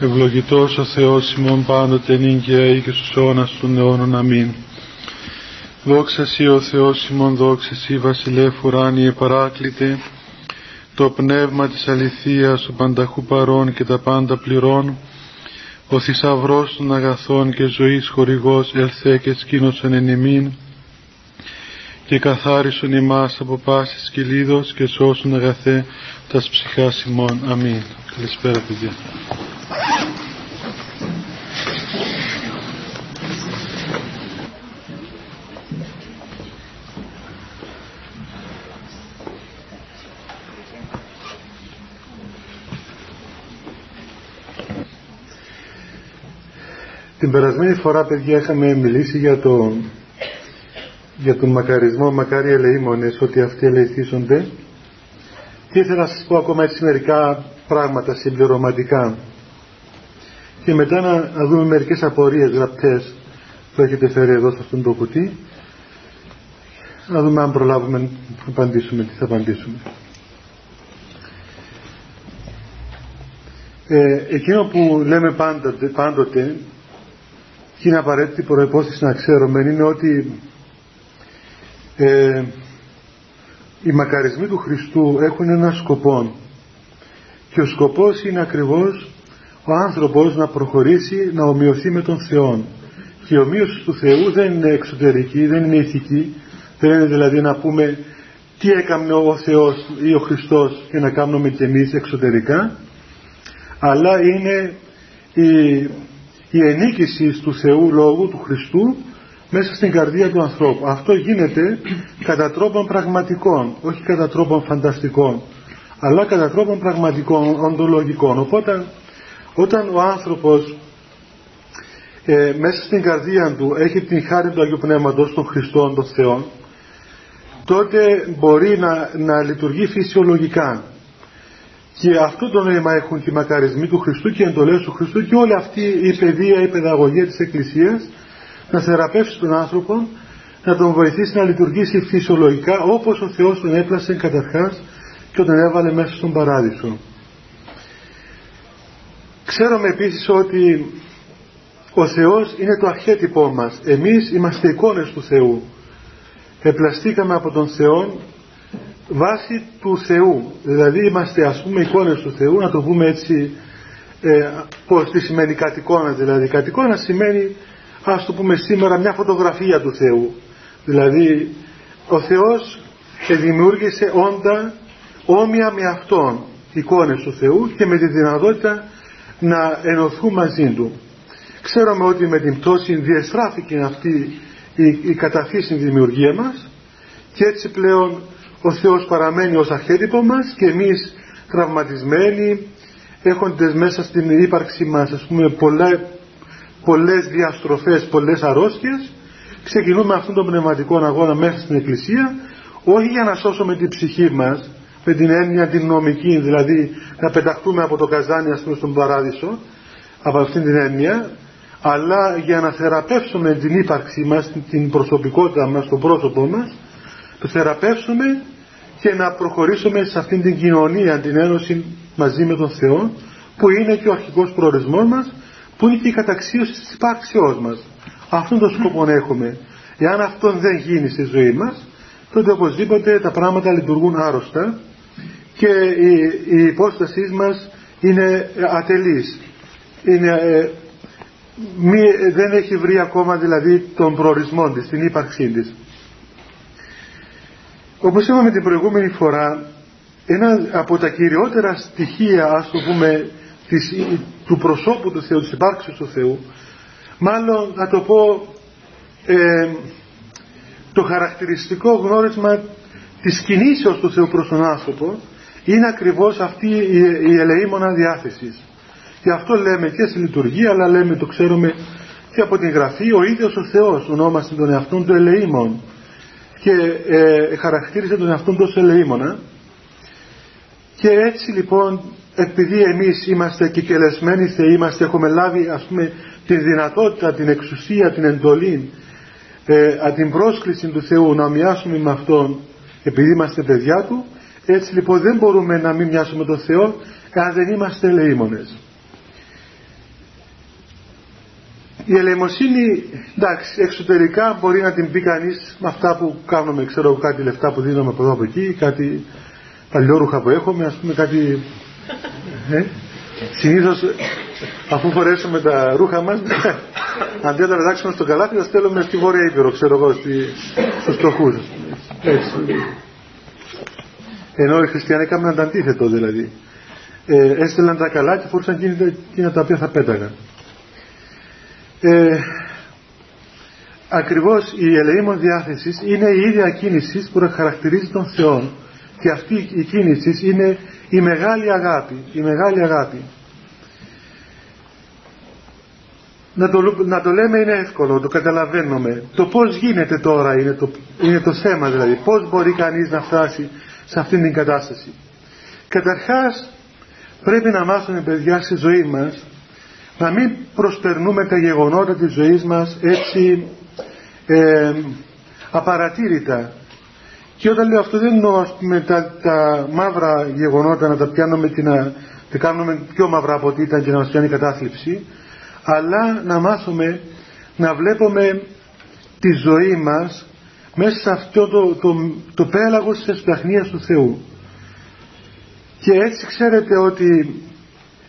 Ευλογητός ο Θεός ημών πάντοτε νύγκαια και στους αιώνας των αιώνων. Αμήν. Δόξα Σύ ο Θεός ημών, δόξα Σύ βασιλεύ ουράνιε παράκλητε, το πνεύμα της αληθείας, ο πανταχού παρών και τα πάντα πληρών, ο θησαυρός των αγαθών και ζωής χορηγός ελθέ και σκήνωσον εν ημίν, και καθάρισον ημάς από πάσης κυλίδος και σώσουν αγαθέ τας ψυχάς ημών. Αμήν. Καλησπέρα παιδιά. Την περασμένη φορά παιδιά είχαμε μιλήσει για, το, για τον μακαρισμό. Μακάρι ελεήμονες ότι αυτοί ελεηθήσονται και ήθελα να σας πω ακόμα έτσι μερικά πράγματα συμπληρωματικά και μετά να, δούμε μερικές απορίες γραπτές που έχετε φέρει εδώ σε αυτόν το κουτί. Να δούμε αν προλάβουμε να απαντήσουμε τι θα απαντήσουμε. Ε, εκείνο που λέμε πάντοτε, πάντοτε και είναι απαραίτητη προϋπόθεση να ξέρουμε είναι ότι ε, οι μακαρισμοί του Χριστού έχουν ένα σκοπό. Και ο σκοπός είναι ακριβώς ο άνθρωπος να προχωρήσει να ομοιωθεί με τον Θεό και η ομοίωση του Θεού δεν είναι εξωτερική, δεν είναι ηθική δεν είναι δηλαδή να πούμε τι έκανε ο Θεός ή ο Χριστός και να κάνουμε και εμείς εξωτερικά αλλά είναι η, η ενίκηση του Θεού Λόγου του Χριστού μέσα στην καρδία του ανθρώπου. Αυτό γίνεται κατά τρόπον πραγματικών, όχι κατά τρόπον φανταστικών αλλά κατά τρόπον πραγματικών, οντολογικών. Οπότε όταν ο άνθρωπος ε, μέσα στην καρδία του έχει την χάρη του Αγίου Πνεύματος των Χριστών, των Θεών, τότε μπορεί να, να λειτουργεί φυσιολογικά. Και αυτό το νόημα έχουν και οι μακαρισμοί του Χριστού και οι εντολές του Χριστού και όλη αυτή η παιδεία, η παιδαγωγία της Εκκλησίας να θεραπεύσει τον άνθρωπο, να τον βοηθήσει να λειτουργήσει φυσιολογικά όπως ο Θεός τον έπλασε καταρχάς και τον έβαλε μέσα στον παράδεισο. Ξέρουμε επίσης ότι ο Θεός είναι το αρχέτυπό μας. Εμείς είμαστε εικόνες του Θεού. Επλαστήκαμε από τον Θεό βάσει του Θεού. Δηλαδή είμαστε ας πούμε εικόνες του Θεού, να το πούμε έτσι ε, πώς τι σημαίνει κατοικώνα δηλαδή. Κατοικώνα σημαίνει ας το πούμε σήμερα μια φωτογραφία του Θεού. Δηλαδή ο Θεός δημιούργησε όντα όμοια με Αυτόν εικόνες του Θεού και με τη δυνατότητα να ενωθούν μαζί Του. Ξέρουμε ότι με την πτώση διεστράφηκε αυτή η, η καταφύση δημιουργία μας και έτσι πλέον ο Θεός παραμένει ως αρχέτυπο μας και εμείς τραυματισμένοι έχοντες μέσα στην ύπαρξη μας ας πούμε πολλές, πολλές διαστροφές, πολλές αρρώστιες ξεκινούμε αυτόν τον πνευματικό αγώνα μέσα στην Εκκλησία όχι για να σώσουμε την ψυχή μας με την έννοια την νομική, δηλαδή να πεταχτούμε από το καζάνι ας πούμε στον παράδεισο, από αυτήν την έννοια, αλλά για να θεραπεύσουμε την ύπαρξή μας, την προσωπικότητα μας, το πρόσωπό μας, το θεραπεύσουμε και να προχωρήσουμε σε αυτήν την κοινωνία, την ένωση μαζί με τον Θεό, που είναι και ο αρχικός προορισμός μας, που είναι και η καταξίωση της υπάρξεώς μας. Αυτόν τον σκοπό έχουμε. Εάν αυτό δεν γίνει στη ζωή μας, τότε οπωσδήποτε τα πράγματα λειτουργούν άρρωστα και η, η υπόστασή μας είναι ατελής. Είναι, ε, μη, δεν έχει βρει ακόμα δηλαδή τον προορισμό της, την ύπαρξή της. Όπως είπαμε την προηγούμενη φορά, ένα από τα κυριότερα στοιχεία, ας το πούμε, της, του προσώπου του Θεού, της υπάρξης του Θεού, μάλλον να το πω ε, το χαρακτηριστικό γνώρισμα της κινήσεως του Θεού προς τον άνθρωπο είναι ακριβώς αυτή η, η ελεήμονα διάθεσης. Και αυτό λέμε και στη λειτουργία, αλλά λέμε, το ξέρουμε και από την Γραφή, ο ίδιος ο Θεός ονόμασε τον εαυτόν του ελεήμον και ε, χαρακτήρισε τον εαυτόν τους ως ελεήμονα. Και έτσι λοιπόν, επειδή εμείς είμαστε κεκελεσμένοι Θεοί, είμαστε, έχουμε λάβει ας πούμε τη δυνατότητα, την εξουσία, την εντολή, ε, την πρόσκληση του Θεού να μοιάσουμε με Αυτόν, επειδή είμαστε παιδιά Του, έτσι λοιπόν δεν μπορούμε να μην μοιάσουμε τον Θεό αν δεν είμαστε ελεήμονες. η ελεημοσύνη, εντάξει, εξωτερικά μπορεί να την πει κανείς με αυτά που κάνουμε, ξέρω κάτι λεφτά που δίνουμε από εδώ από εκεί, κάτι παλιόρουχα που έχουμε, ας πούμε κάτι. Ε, Συνήθως αφού φορέσουμε τα ρούχα μας, αντί να τα πετάξουμε στο καλάθι, τα στέλνουμε στη Βόρεια Ήπειρο, ξέρω εγώ, στους φτωχούς. Έτσι. Ενώ οι χριστιανοί έκαναν το αντίθετο δηλαδή. Ε, έστελναν τα καλά και φορούσαν εκείνα τα οποία θα πέταγαν. Ε, ακριβώς η ελεήμων διάθεσης είναι η ίδια κίνηση που χαρακτηρίζει τον Θεό και αυτή η κίνηση είναι η μεγάλη αγάπη η μεγάλη αγάπη να το, να το λέμε είναι εύκολο, το καταλαβαίνουμε το πως γίνεται τώρα είναι το, είναι το θέμα δηλαδή πως μπορεί κανείς να φτάσει σε αυτήν την κατάσταση. Καταρχάς πρέπει να μάθουμε παιδιά στη ζωή μας να μην προσπερνούμε τα γεγονότα της ζωής μας έτσι ε, απαρατήρητα. Και όταν λέω αυτό δεν εννοώ ας πούμε τα, τα μαύρα γεγονότα να τα πιάνουμε και να τα κάνουμε πιο μαύρα από ό,τι ήταν και να μας πιάνει κατάθλιψη αλλά να μάθουμε να βλέπουμε τη ζωή μας μέσα σε αυτό το, το, το πέλαγος της εσπλαχνίας του Θεού. Και έτσι ξέρετε ότι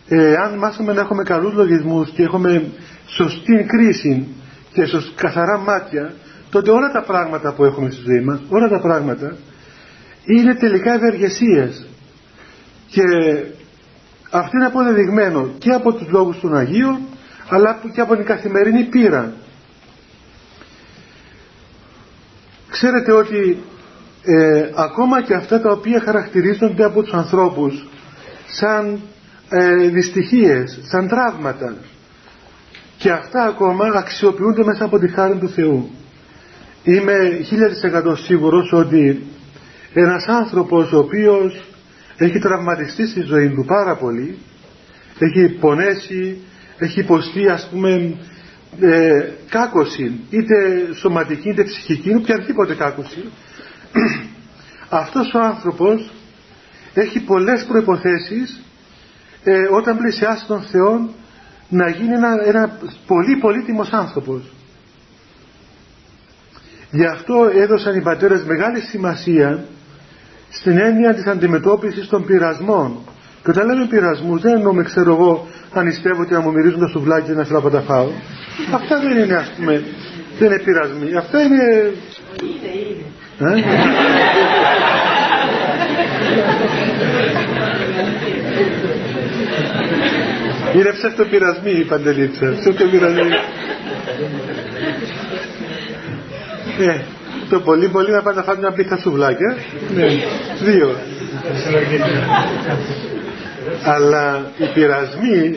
ε, αν μάθουμε να έχουμε καλούς λογισμούς και έχουμε σωστή κρίση και σωστή, καθαρά μάτια τότε όλα τα πράγματα που έχουμε στη ζωή μας όλα τα πράγματα είναι τελικά ευεργεσίες. Και αυτό είναι αποδεδειγμένο και από τους λόγους των Αγίων αλλά και από την καθημερινή πείρα ξέρετε ότι ε, ακόμα και αυτά τα οποία χαρακτηρίζονται από τους ανθρώπους σαν ε, δυστυχίες, σαν τραύματα και αυτά ακόμα αξιοποιούνται μέσα από τη χάρη του Θεού. Είμαι χίλια της εκατό σίγουρος ότι ένας άνθρωπος ο οποίος έχει τραυματιστεί στη ζωή του πάρα πολύ έχει πονέσει έχει υποστεί ας πούμε ε, κάκωση είτε σωματική είτε ψυχική οποιαδήποτε κάκωση αυτός ο άνθρωπος έχει πολλές προϋποθέσεις ε, όταν πλησιάσει τον Θεό να γίνει ένα, ένα πολύ πολύτιμος άνθρωπος. Γι' αυτό έδωσαν οι πατέρες μεγάλη σημασία στην έννοια της αντιμετώπισης των πειρασμών και όταν λέμε πειρασμούς δεν εννοούμε ξέρω εγώ αν νηστεύω ότι να μου μυρίζουν τα σουβλάκια να θέλω να τα φάω αυτά δεν είναι ας πούμε δεν είναι πειρασμοί αυτά είναι ε; Είναι ψευτοπειρασμοί η παντελίτσα. Ψευτοπειρασμοί. Ναι. Το πολύ πολύ να πάει να φάει μια πίτα σουβλάκια. Ναι. Δύο. Αλλά οι πειρασμοί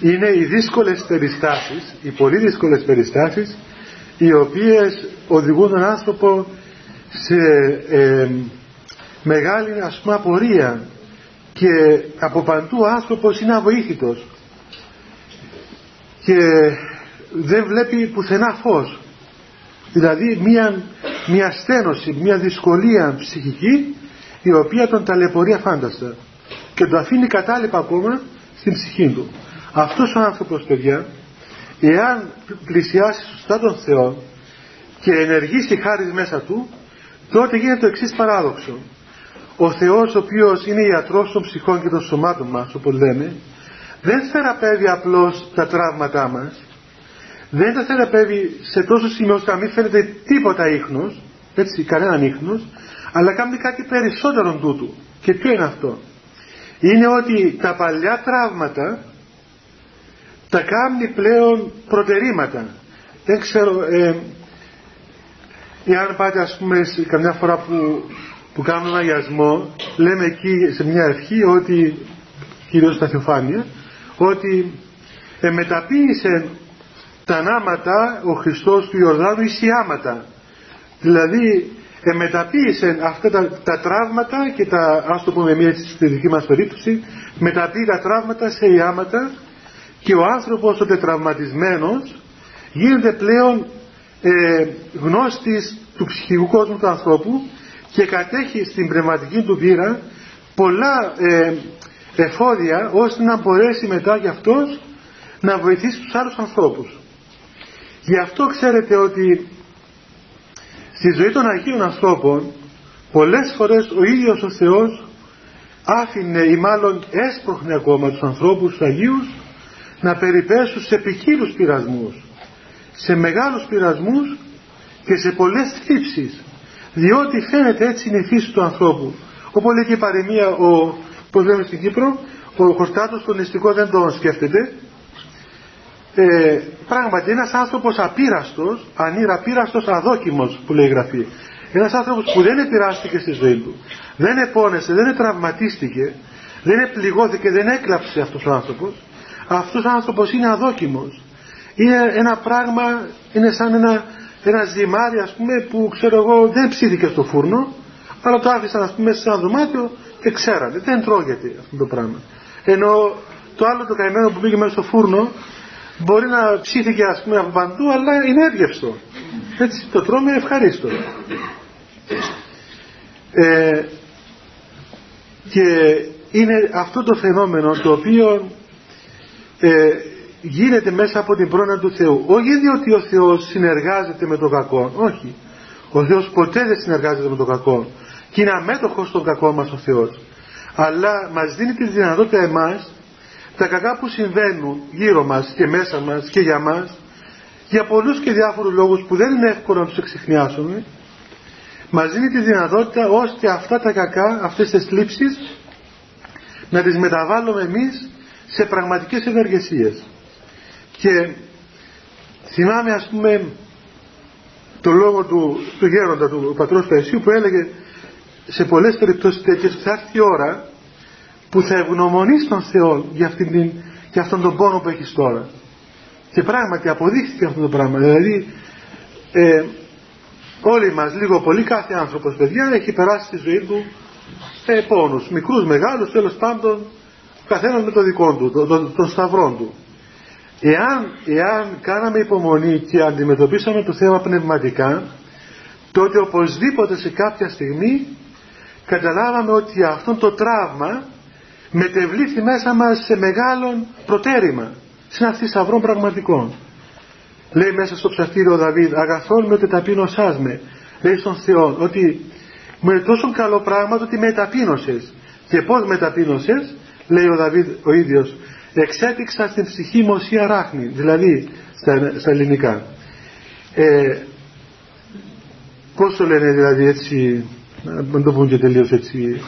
είναι οι δύσκολες περιστάσεις, οι πολύ δύσκολες περιστάσεις οι οποίες οδηγούν τον άνθρωπο σε ε, μεγάλη ας πούμε απορία και από παντού ο άνθρωπος είναι αβοήθητος και δεν βλέπει πουθενά φως. Δηλαδή μια, μια στένωση, μια δυσκολία ψυχική η οποία τον ταλαιπωρεί αφάνταστα και το αφήνει κατάλοιπα ακόμα στην ψυχή του. Αυτός ο άνθρωπος παιδιά εάν πλησιάσει σωστά τον Θεό και ενεργήσει χάρη μέσα του τότε γίνεται το εξής παράδοξο. Ο Θεός ο οποίος είναι ιατρός των ψυχών και των σωμάτων μας όπως λένε δεν θεραπεύει απλώς τα τραύματά μας δεν τα θεραπεύει σε τόσο σημείο ώστε να μην φαίνεται τίποτα ίχνος έτσι κανέναν ίχνος αλλά κάνει κάτι περισσότερο τούτου. Και ποιο είναι αυτό; Είναι ότι τα παλιά τραύματα τα κάνει πλέον προτερήματα. Δεν ξέρω ε, εάν πάτε ας πούμε καμιά φορά που που κάνουν αγιασμό λέμε εκεί σε μια ευχή ότι κυρίως στα Θεοφάνεια ότι μεταποίησε τα νάματα ο Χριστός του Ιορδάνου εις ιάματα δηλαδή μεταποίησε αυτά τα, τα τραύματα και τα ας το πούμε εμείς στη δική μας περίπτωση μεταποίησε τα τραύματα σε ιάματα και ο άνθρωπος ο τετραυματισμένος γίνεται πλέον ε, γνώστης του ψυχικού κόσμου του ανθρώπου και κατέχει στην πνευματική του πείρα πολλά ε, εφόδια ώστε να μπορέσει μετά γι' αυτός να βοηθήσει τους άλλους ανθρώπους. Γι' αυτό ξέρετε ότι στη ζωή των Αγίων ανθρώπων πολλές φορές ο ίδιος ο Θεός άφηνε ή μάλλον έσπροχνε ακόμα τους ανθρώπους τους Αγίους να περιπέσουν σε ποικίλους πειρασμούς σε μεγάλους πειρασμούς και σε πολλές θλίψεις διότι φαίνεται έτσι είναι η φύση του ανθρώπου. Όπως λέει και η παρεμία ο, πώς λέμε στην Κύπρο ο Χορτάτος τον νηστικό δεν τον σκέφτεται ε, πράγματι ένας άνθρωπος απείραστος ανήρα απείραστος αδόκιμος που λέει η Γραφή. Ένας άνθρωπος που δεν επηρεάστηκε στη ζωή του δεν επώνεσε, δεν τραυματίστηκε δεν πληγώθηκε, δεν έκλαψε αυτός ο άνθρωπος αυτός ο άνθρωπος είναι αδόκιμος. Είναι ένα πράγμα είναι σαν ένα, ένα ζυμάρι ας πούμε που ξέρω εγώ δεν ψήθηκε στο φούρνο αλλά το άφησαν ας πούμε σε ένα δωμάτιο και ξέρανε δεν τρώγεται αυτό το πράγμα. Ενώ το άλλο το καημένο που πήγε μέσα στο φούρνο μπορεί να ψήθηκε ας πούμε από παντού αλλά είναι εύγευστο έτσι το τρώμε ευχαρίστω. Ε, και είναι αυτό το φαινόμενο το οποίο ε, γίνεται μέσα από την πρόνοια του Θεού. Όχι διότι ο Θεός συνεργάζεται με τον κακό όχι. Ο Θεός ποτέ δεν συνεργάζεται με τον κακό και είναι αμέτωχος στον κακό μας ο Θεός. Αλλά μας δίνει τη δυνατότητα εμάς τα κακά που συμβαίνουν γύρω μας και μέσα μας και για μας για πολλούς και διάφορους λόγους που δεν είναι εύκολο να τους εξηχνιάσουμε μας δίνει τη δυνατότητα ώστε αυτά τα κακά, αυτές τις θλίψεις να τις μεταβάλουμε εμείς σε πραγματικές ευεργεσίες και θυμάμαι ας πούμε το λόγο του, του γέροντα του πατρός Παϊσίου που έλεγε σε πολλές περιπτώσεις τέτοιες θα έρθει η ώρα που θα ευγνωμονείς τον Θεό για, αυτήν την, για αυτόν τον πόνο που έχεις τώρα. Και πράγματι αποδείχθηκε αυτό το πράγμα. Δηλαδή, ε, όλοι μας, λίγο πολύ, κάθε άνθρωπος, παιδιά, έχει περάσει στη ζωή του ε, πόνους, μικρούς, μεγάλους, τέλος πάντων, καθένας με το δικό του, τον, τον, τον σταυρό του. Εάν, εάν κάναμε υπομονή και αντιμετωπίσαμε το θέμα πνευματικά, τότε οπωσδήποτε σε κάποια στιγμή καταλάβαμε ότι αυτό το τραύμα μετεβλήθη μέσα μας σε μεγάλο προτέρημα σε ένα θησαυρό πραγματικό λέει μέσα στο ψαρτήριο ο Δαβίδ αγαθόν με ότι ταπείνωσάς με λέει στον Θεό ότι με τόσο καλό πράγμα ότι με ταπείνωσες και πως με ταπείνωσες λέει ο Δαβίδ ο ίδιος εξέπηξα στην ψυχή μου η αράχνη δηλαδή στα, στα ελληνικά. Ε, πώς το λένε δηλαδή έτσι να το πούμε και τελείως έτσι.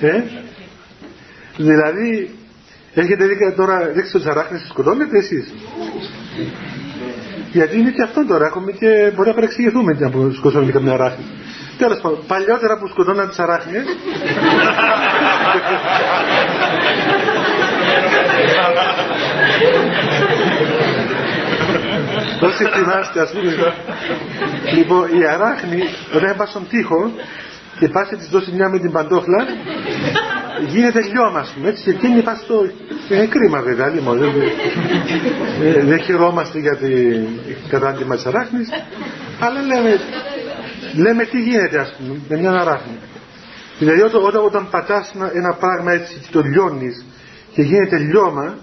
Ε, Δηλαδή, έχετε δει τώρα, δείξει το τσαράχνες σκοτώνετε εσείς. Γιατί είναι και αυτό τώρα, έχουμε και μπορεί να παρεξηγηθούμε να σκοτώνουμε καμιά ράχνη. Τέλος πάντων, παλιότερα που σκοτώναν τις αράχνες Όσοι θυμάστε, ας πούμε. Λοιπόν, η αράχνη, όταν πα στον τοίχο και πα και της δώσει μια με την παντόφλα, γίνεται λιώμα, πούμε, έτσι, και εκείνη πας στο... Είναι κρίμα βέβαια, λοιπόν, δεν, δεν χαιρόμαστε για την κατάντημα της αράχνης, αλλά λέμε, λέμε τι γίνεται, ας πούμε, με μια αράχνη. Δηλαδή όταν, όταν, όταν πατάς ένα, ένα πράγμα έτσι και το λιώνεις και γίνεται λιώμα,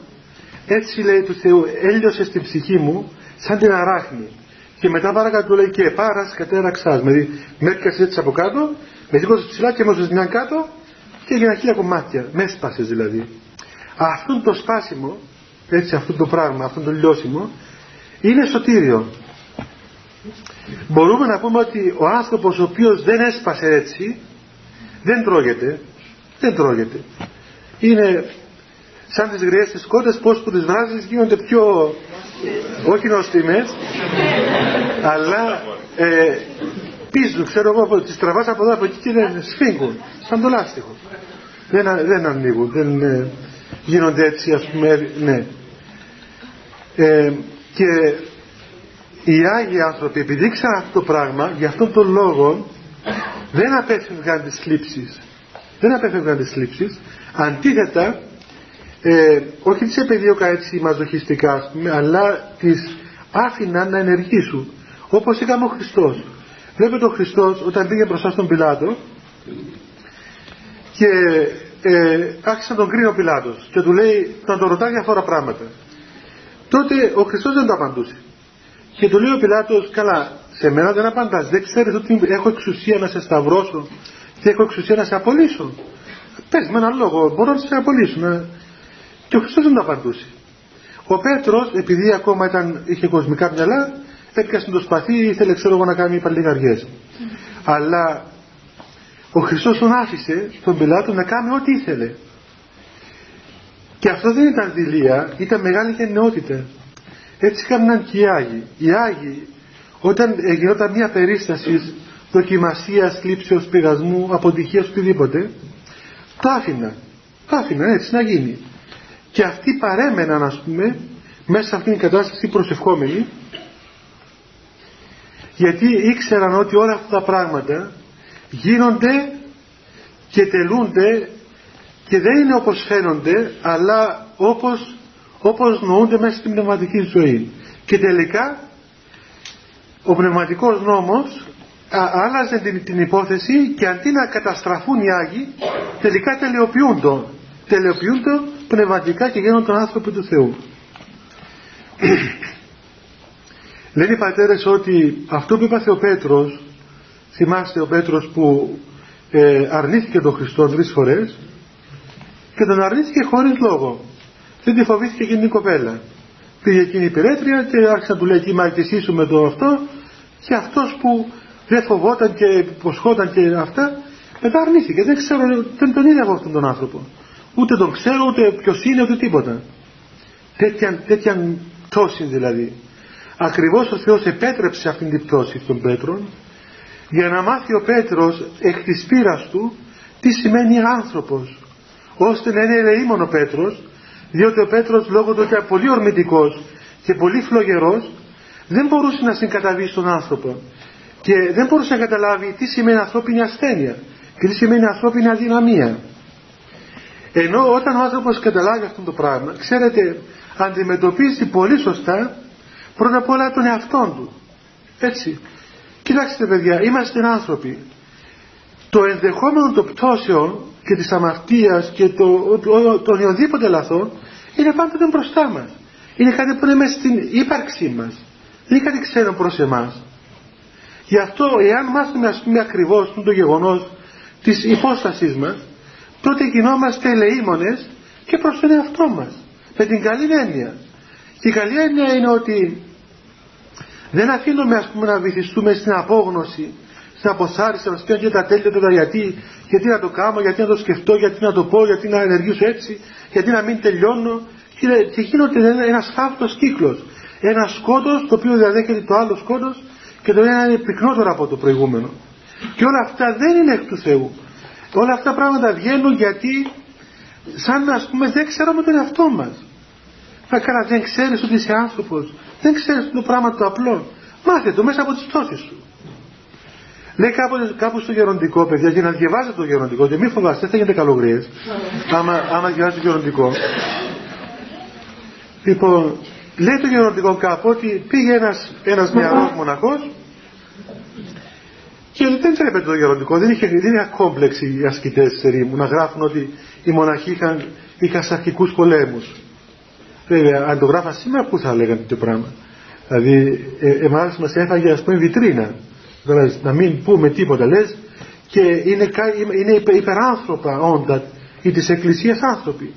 έτσι λέει του Θεού, έλειωσε στην ψυχή μου σαν την αράχνη. Και μετά παρακάτω λέει και πάρας κατέραξάς. Δηλαδή με έπιασες έτσι από κάτω, με σήκωσες ψηλά και με μια κάτω και έγιναν χίλια κομμάτια. Με έσπασες δηλαδή. Αυτό το σπάσιμο, έτσι αυτό το πράγμα, αυτό το λιώσιμο, είναι σωτήριο. Μπορούμε να πούμε ότι ο άνθρωπος ο οποίος δεν έσπασε έτσι, δεν τρώγεται. Δεν τρώγεται. Είναι σαν τις γριές τις κότες, πώς που τις βράζεις γίνονται πιο, όχι νοστιμές, αλλά ε, πίζουν, ξέρω εγώ, τις τραβάς από εδώ από εκεί και δεν σφίγγουν, σαν το λάστιχο δεν, δεν ανοίγουν, δεν ε, γίνονται έτσι ας πούμε, ναι. Ε, και οι Άγιοι άνθρωποι επειδή ήξεραν αυτό το πράγμα, για αυτόν τον λόγο δεν απέφευγαν τις θλίψεις. Δεν απέφευγαν τις θλίψεις. Αντίθετα, ε, όχι τις επεδίωκα έτσι μαζοχιστικά, ας πούμε, αλλά τις άφηναν να ενεργήσουν. Όπως έκαμε ο Χριστός. Βλέπετε ο Χριστός όταν πήγε μπροστά στον Πιλάτο και ε, άρχισε να τον κρίνει ο Πιλάτος και του λέει, να τον ρωτάει διάφορα πράγματα. τότε ο Χριστός δεν το απαντούσε. Και του λέει ο Πιλάτος, καλά, σε μένα δεν απαντάς, δεν ξέρεις ότι έχω εξουσία να σε σταυρώσω και έχω εξουσία να σε απολύσω. Πες με έναν λόγο, μπορώ να σε απολύσω. Να... Και ο Χριστός δεν το απαντούσε. Ο Πέτρος, επειδή ακόμα ήταν, είχε κοσμικά μυαλά, έπιασε το σπαθί, ήθελε ξέρω εγώ να κάνει παλιγαριές. Αλλά ο Χριστός τον άφησε στον Πιλάτο να κάνει ό,τι ήθελε. Και αυτό δεν ήταν δηλία, ήταν μεγάλη γενναιότητα. Έτσι έκαναν και οι Άγιοι. Οι Άγιοι όταν γινόταν μια περίστασης δοκιμασίας, λήψεως, πειρασμού, αποτυχίας, οτιδήποτε, το άφηναν. Το άφηναν έτσι να γίνει. Και αυτοί παρέμεναν, ας πούμε, μέσα σε αυτήν την κατάσταση προσευχόμενοι, γιατί ήξεραν ότι όλα αυτά τα πράγματα γίνονται και τελούνται και δεν είναι όπως φαίνονται, αλλά όπως, όπως νοούνται μέσα στην πνευματική ζωή. Και τελικά ο πνευματικός νόμος άλλαζε την, την υπόθεση και αντί να καταστραφούν οι Άγιοι τελικά τελειοποιούν το τελειοποιούν το πνευματικά και γίνονται άνθρωποι του Θεού λένε οι πατέρες ότι αυτό που είπατε ο Πέτρος θυμάστε ο Πέτρος που ε, αρνήθηκε τον Χριστό τρεις φορές και τον αρνήθηκε χωρίς λόγο. Δεν τη φοβήθηκε εκείνη η κοπέλα. Πήγε εκείνη η πυρέτρια και άρχισε να του λέει εκεί σου με το αυτό και αυτός που δεν φοβόταν και υποσχόταν και αυτά μετά αρνήθηκε. Δεν ξέρω δεν τον είδα εγώ αυτόν τον άνθρωπο. Ούτε τον ξέρω ούτε ποιος είναι ούτε τίποτα. Τέτοια, τέτοια πτώση δηλαδή ακριβώς ο Θεός επέτρεψε αυτήν την πτώση των Πέτρων για να μάθει ο Πέτρος εκ της πείρας του τι σημαίνει άνθρωπος ώστε να είναι ελεήμον ο Πέτρος διότι ο Πέτρος λόγω του ότι ήταν πολύ ορμητικός και πολύ φλογερός δεν μπορούσε να συγκαταβεί στον άνθρωπο και δεν μπορούσε να καταλάβει τι σημαίνει ανθρώπινη ασθένεια και τι σημαίνει ανθρώπινη αδυναμία. Ενώ όταν ο άνθρωπος καταλάβει αυτό το πράγμα, ξέρετε, αντιμετωπίζει πολύ σωστά πρώτα απ' όλα τον εαυτό του. Έτσι. Κοιτάξτε παιδιά, είμαστε άνθρωποι. Το ενδεχόμενο των πτώσεων και της αμαρτίας και το, το, των οποιοδήποτε λαθών είναι πάντοτε μπροστά μας. Είναι κάτι που είναι μέσα στην ύπαρξή μας. Δεν είναι κάτι ξένο προς εμάς. Γι' αυτό εάν μάθουμε ας πούμε ακριβώς το γεγονός της υπόστασής μας τότε γινόμαστε ελεήμονες και προς τον εαυτό μας. Με την καλή έννοια. Και η καλή έννοια είναι ότι δεν αφήνουμε ας πούμε να βυθιστούμε στην απόγνωση στην αποθάριση μας και τα τέλεια του γιατί, γιατί να το κάνω, γιατί να το σκεφτώ, γιατί να το πω, γιατί να ενεργήσω έτσι, γιατί να μην τελειώνω. Και, και γίνεται ένας χάφτος κύκλος. Ένα σκότος το οποίο διαδέχεται το άλλο σκότος και το ένα είναι πυκνότερο από το προηγούμενο. Και όλα αυτά δεν είναι εκ του Θεού. Όλα αυτά πράγματα βγαίνουν γιατί σαν να ας πούμε δεν ξέρουμε τον εαυτό μας. Θα καλά δεν ξέρεις ότι είσαι άνθρωπος δεν ξέρεις το πράγμα το απλό μάθε το μέσα από τις πτώσεις σου Λέει κάπου, κάπου στο γεροντικό, παιδιά, για να διαβάζετε το γεροντικό και μην φοβάστε, δεν θα γίνετε καλογρίες. άμα, άμα διαβάζετε το γεροντικό. Λοιπόν, λέει το γεροντικό κάπου ότι πήγε ένας, ένας νεαρός μοναχός και δεν τρέπεται το γεροντικό, δεν είχε, δεν είχε κόμπλεξη οι ασκητές της ερήμου να γράφουν ότι οι μοναχοί είχαν, είχαν σαρκικούς πολέμους. Βέβαια, αν το γράφαν σήμερα, πού θα λέγανε το πράγμα; Δηλαδή, ε, εμάς μας έφαγε ας πούμε βιτρίνα. Δηλαδή, να μην πούμε τίποτα λες και είναι, είναι υπεράνθρωπα όντα ή της Εκκλησίας άνθρωποι.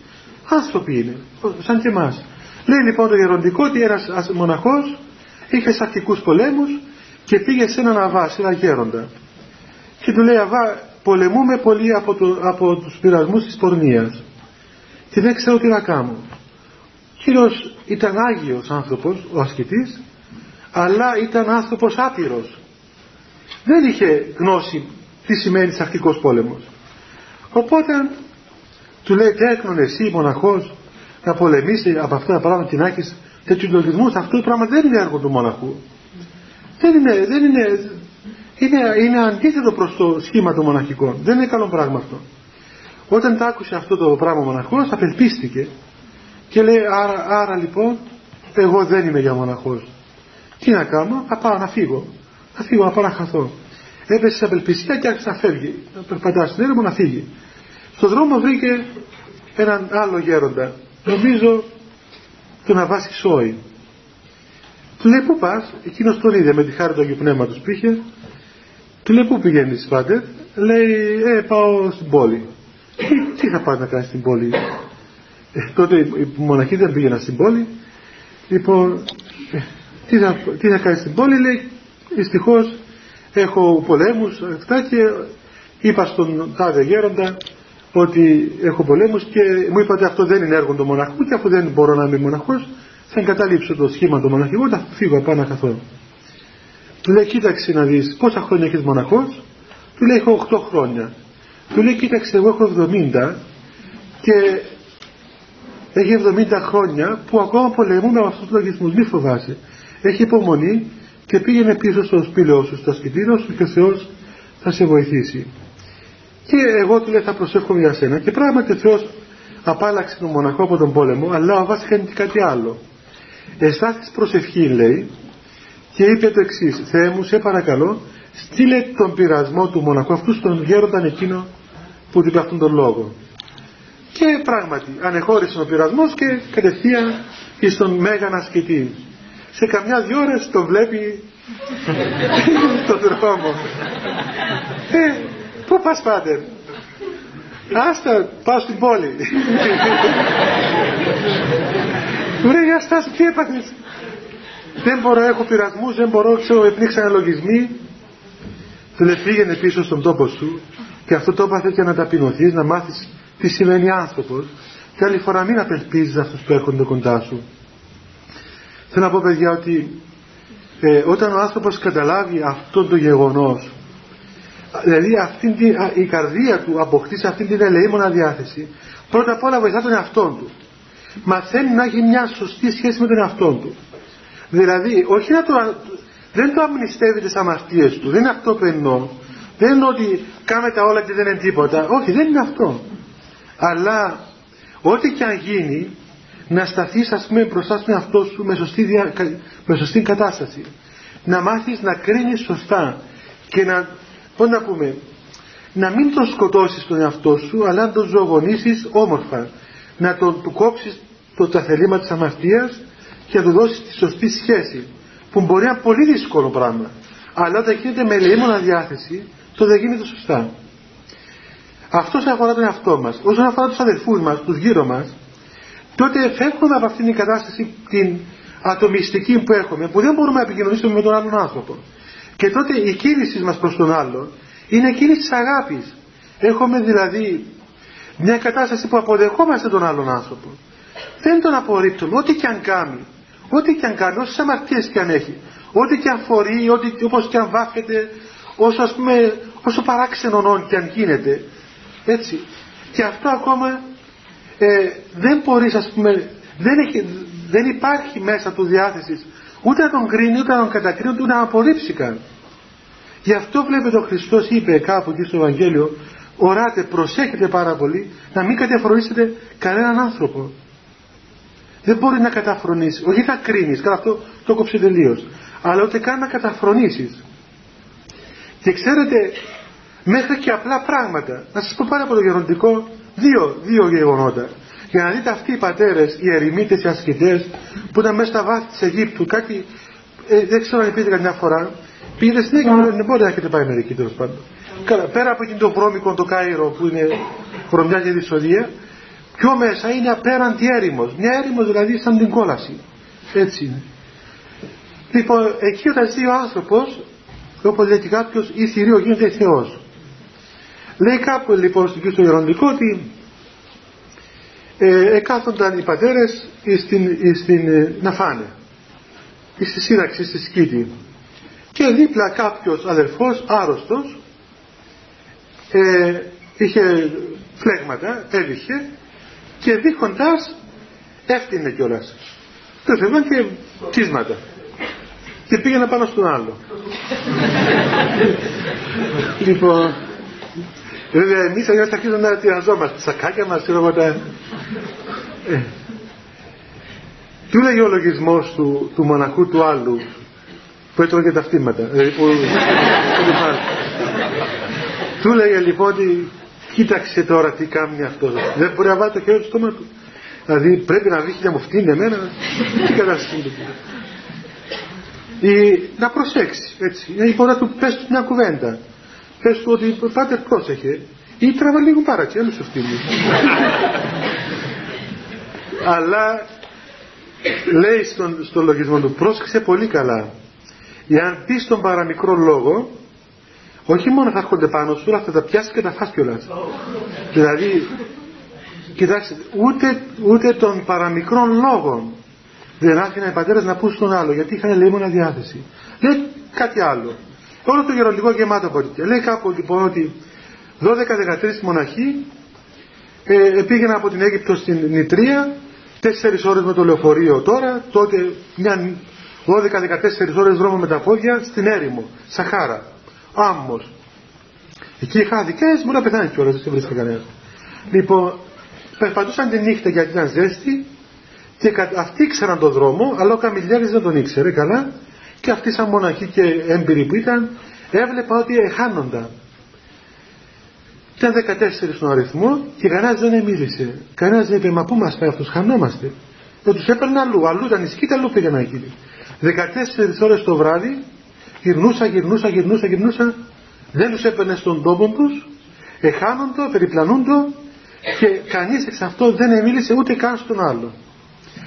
Άνθρωποι είναι, σαν και εμάς. Λέει λοιπόν το γεροντικό ότι ένας μοναχός είχε σαρκικούς πολέμους και πήγε σε έναν αβά, σε ένα γέροντα. Και του λέει αβά πολεμούμε πολύ από, το, από τους πειρασμούς της πορνείας και δεν ξέρω τι να κάνω. Ο κύριος ήταν Άγιος άνθρωπος, ο ασκητής, αλλά ήταν άνθρωπος άπειρος. Δεν είχε γνώση τι σημαίνει σαρκικός πόλεμος. Οπότε του λέει τέκνον εσύ μοναχός να πολεμήσει από αυτά τα πράγματα και να έχει τέτοιου λογισμούς, αυτό το πράγμα δεν είναι έργο του μοναχού. Δεν είναι, δεν είναι, είναι, είναι αντίθετο προς το σχήμα των μοναχικών. Δεν είναι καλό πράγμα αυτό. Όταν τα άκουσε αυτό το πράγμα ο μοναχός απελπίστηκε και λέει άρα, άρα λοιπόν εγώ δεν είμαι για μοναχός. Τι να κάνω, θα πάω να φύγω. Θα φύγω να πάω να χαθώ. Έπεσε σε απελπισία και άρχισε να φεύγει. Να περπατά στην έρημο να φύγει. Στον δρόμο βρήκε έναν άλλο γέροντα νομίζω του να βάσει σόι. Του λέει πού πας, εκείνος τον είδε με τη χάρη του Αγίου Πνεύματος που είχε. Του λέει πού πηγαίνεις πάτερ, λέει ε πάω στην πόλη. Τι, τι θα πας να κάνεις στην πόλη; Ε, τότε οι μοναχοί δεν πήγαιναν στην πόλη. Λοιπόν, ε, τι, θα, τι θα κάνεις στην πόλη, λέει δυστυχώς έχω πολέμους αυτά και είπα στον τάδε γέροντα ότι έχω πολέμους και μου είπατε αυτό δεν είναι έργο του μοναχού και αφού δεν μπορώ να είμαι μοναχός θα εγκαταλείψω το σχήμα του μοναχικού θα φύγω πάνω να καθώ. Του λέει κοίταξε να δεις πόσα χρόνια έχεις μοναχός του λέει έχω 8 χρόνια του λέει κοίταξε εγώ έχω 70 και έχει 70 χρόνια που ακόμα πολεμούμε με αυτούς τους λογισμούς μη φοβάσαι έχει υπομονή και πήγαινε πίσω στο σπήλαιο σου, στο σκητήριο σου και ο Θεός θα σε βοηθήσει. Και εγώ του λέει θα προσεύχομαι για σένα και πράγματι ο Θεός απάλαξε τον μοναχό από τον πόλεμο αλλά ο Βάσης κάνει κάτι άλλο. Εστάθης προσευχή λέει και είπε το εξής: Θεέ μου σε παρακαλώ στείλε τον πειρασμό του μοναχού αυτού στον γέρονταν εκείνο που του είπε αυτόν τον λόγο. Και πράγματι ανεχώρησε ο πειρασμός και κατευθείαν στον μέγαν ασκητή σε καμιά δυο ώρες το βλέπει στον δρόμο. Ε, πού πας πάτερ; Άστα, πάω στην πόλη. Βρε, για στάση, τι έπαθες; Δεν μπορώ, έχω πειρασμούς, δεν μπορώ, ξέρω, επνίξαν λογισμοί. Του λέει, πήγαινε πίσω στον τόπο σου και αυτό το έπαθε και να ταπεινωθείς, να μάθεις τι σημαίνει άνθρωπος. Και άλλη φορά μην απελπίζεις αυτούς που έρχονται κοντά σου. Θέλω να πω παιδιά ότι ε, όταν ο άνθρωπος καταλάβει αυτό το γεγονός δηλαδή αυτή την, η καρδία του αποκτήσει αυτή την ελεήμονα διάθεση πρώτα απ' όλα βοηθά τον εαυτό του. Μαθαίνει να έχει μια σωστή σχέση με τον εαυτό του. Δηλαδή όχι να το, δεν το αμνηστεύει τις αμαρτίες του δεν είναι αυτό που εννοώ. Δεν είναι ότι κάμε τα όλα και δεν είναι τίποτα. Όχι δεν είναι αυτό αλλά ό,τι και αν γίνει να σταθείς ας πούμε μπροστά στον εαυτό σου με σωστή, δια... με σωστή κατάσταση. Να μάθεις να κρίνεις σωστά και να, πώς να πούμε να μην τον σκοτώσεις τον εαυτό σου αλλά να τον ζωογονήσεις όμορφα. Να τον, του κόψεις το ταθελήμα της αμαρτίας και να του δώσεις τη σωστή σχέση που μπορεί να είναι πολύ δύσκολο πράγμα. Αλλά όταν γίνεται με ελεήμονα διάθεση το δεν γίνεται σωστά αυτός αφορά τον εαυτό μας. Όσον αφορά τους αδελφούς μας, τους γύρω μας τότε φεύγουμε από αυτήν την κατάσταση την ατομιστική που έχουμε που δεν μπορούμε να επικοινωνήσουμε με τον άλλον άνθρωπο. Και τότε η κίνηση μας προς τον άλλον είναι κίνηση της αγάπης. Έχουμε δηλαδή μια κατάσταση που αποδεχόμαστε τον άλλον άνθρωπο. Δεν τον απορρίπτουμε ό,τι και αν κάνει ό,τι και αν κάνει, όσες αμαρτίες και αν έχει ό,τι και αν φορεί, ό,τι, όπως και αν βάφεται όσο ας πούμε όσο παράξενον και αν γίνεται έτσι. Και αυτό ακόμα ε, δεν μπορείς ας πούμε δεν, έχει, δεν υπάρχει μέσα του διάθεσης ούτε να τον κρίνει ούτε να τον κατακρίνει ούτε να απορρίψει καν. Γι' αυτό βλέπετε ο Χριστός είπε κάπου εκεί στο Ευαγγέλιο οράτε, προσέχετε πάρα πολύ να μην καταφρονήσετε κανέναν άνθρωπο δεν μπορεί να καταφρονήσει όχι θα κρίνεις, καλά αυτό το κόψε τελείως. αλλά ούτε καν να καταφρονήσεις. Και ξέρετε μέχρι και απλά πράγματα να σας πω πάρα από το γεροντικό Δύο, δύο γεγονότα. Για να δείτε αυτοί οι πατέρες, οι ερημίτες, οι ασκητές που ήταν μέσα στα βάθη της Αιγύπτου, κάτι, ε, δεν ξέρω αν πήγατε καμιά φορά, πήγαινε στην Αίγυπτο, δεν μπορεί να έχετε πάει μερικοί τέλος πάντων. Καλά, πέρα από εκείνο το βρώμικο το Κάιρο που είναι χρωμιά και δυσοδεία, πιο μέσα είναι απέραντη έρημος. Μια έρημος δηλαδή σαν την κόλαση. Έτσι είναι. Λοιπόν, εκεί όταν ζει ο άνθρωπος, όπως λέει και κάποιος, ή θηρίο γίνεται Θεός. Λέει κάπου λοιπόν στο στο Γεροντικό ότι ε, εκάθονταν οι πατέρες στην, στην, ε, να φάνε στη σύραξη στη σκήτη. Και δίπλα κάποιος αδελφός άρρωστος ε, είχε φλέγματα, έβηχε και δείχοντας έφτιανε κιόλας το έφευγαν και τσίσματα. Και πήγαινα πάνω στον άλλο. Λοιπόν Βέβαια εμείς αλλιώς θα αρχίσουμε να τυραζόμαστε τα σακάκια μας, ξέρω τα... Ε. Τι λέγει ο λογισμός του, του μοναχού του άλλου που έτρωγε τα φτύματα. Δηλαδή που... του λέγε λοιπόν ότι κοίταξε τώρα τι κάνει αυτός. Δεν μπορεί να βάλει το χέρι του στόμα του. Δηλαδή πρέπει να βρει χίλια φτύνει εμένα. Τι κατάσταση Ή να προσέξει, έτσι. Ή μπορεί να του πες του μια κουβέντα. Πες του ότι πάτε πρόσεχε. Ή τραβά λίγο παρακεί, δεν σου φτύνει. Αλλά λέει στον, στο λογισμό του, πρόσεξε πολύ καλά. Εάν πεις τον παραμικρό λόγο, όχι μόνο θα έρχονται πάνω σου, αλλά θα τα πιάσεις και τα φας κιόλας. δηλαδή, κοιτάξτε, ούτε, ούτε των παραμικρών λόγων δεν άφηναν οι πατέρες να πούν στον άλλο, γιατί είχαν λέει μόνο διάθεση. Λέει κάτι άλλο. Όλο το γεροντικό γεμάτο από εκεί. Λέει κάπου λοιπόν ότι 12-13 μοναχοί ε, πήγαιναν από την Αίγυπτο στην Νητρία, 4 ώρες με το λεωφορείο τώρα, τότε μια 12-14 ώρες δρόμο με τα πόδια στην έρημο, Σαχάρα άμμος. Εκεί χάθηκες, μπορεί να πεθάνει κιόλας, δεν σε βρίσκει κανένας. Λοιπόν, περπατούσαν τη νύχτα γιατί ήταν ζέστη και αυτοί ήξεραν τον δρόμο, αλλά ο Καμιλιάρης δεν τον ήξερε καλά και αυτοί σαν μοναχοί και έμπειροι που ήταν, έβλεπα ότι εχάνονταν. Ήταν 14 στον αριθμό και κανένας δεν μίλησε. Κανένας δεν είπε, μα πού μα πάει αυτό, χανόμαστε. Δεν τους έπαιρνε αλλού, αλλού ήταν η σκήτα, αλλού πήγαιναν εκεί. 14 ώρες το βράδυ γυρνούσα, γυρνούσα, γυρνούσα, γυρνούσα, δεν τους έπαιρνε στον τόπο τους, εχάνοντο, περιπλανούντο και κανείς εξ αυτό δεν μίλησε ούτε καν στον άλλο.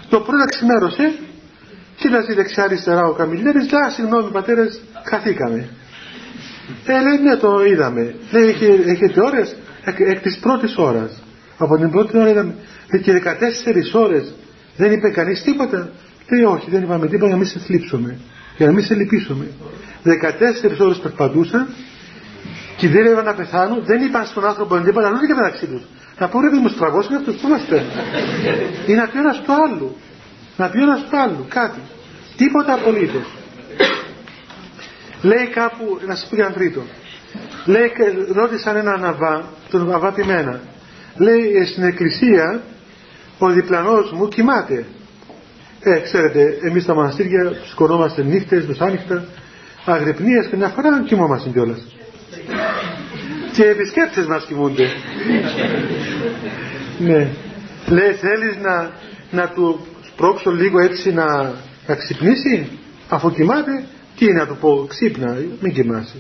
Το πρώτο ξημέρωσε, κοίταζε δεξιά αριστερά ο Καμιλιέρης, λέει, συγγνώμη πατέρες, χαθήκαμε. Ε, λέει, ναι, το είδαμε. Λέει, έχει, έχετε ώρες, εκ, εκ της πρώτης ώρας. Από την πρώτη ώρα είδαμε. Ε, και 14 ώρες δεν είπε κανείς τίποτα. Λέει, όχι, δεν είπαμε τίποτα για να μην σε θλίψουμε για να μην σε λυπήσουμε. 14 ώρες περπατούσαν, κινδύνευαν να πεθάνουν, δεν είπαν στον άνθρωπο τίποτα, αλλά και μεταξύ τους. Να πω ρε μου στραβώσουν αυτούς που είμαστε. Ή να πει ένας στο άλλο. Να πει ένας στο άλλο κάτι. Τίποτα απολύτως. Λέει κάπου, να σας πω για ένα τρίτο. Λέει, ρώτησαν έναν αβά, τον αβά πειμένα. Λέει «Ε, στην εκκλησία ο διπλανός μου κοιμάται. Ε, ξέρετε, εμείς στα μοναστήρια σκονόμαστε νύχτες, μεσάνυχτα, αγρυπνίες και μια φορά κοιμόμαστε κιόλας. και οι επισκέπτες μας κοιμούνται. ναι. Λέει, θέλεις να, να του σπρώξω λίγο έτσι να, να ξυπνήσει, αφού κοιμάται, τι να του πω, ξύπνα, μην κοιμάσαι.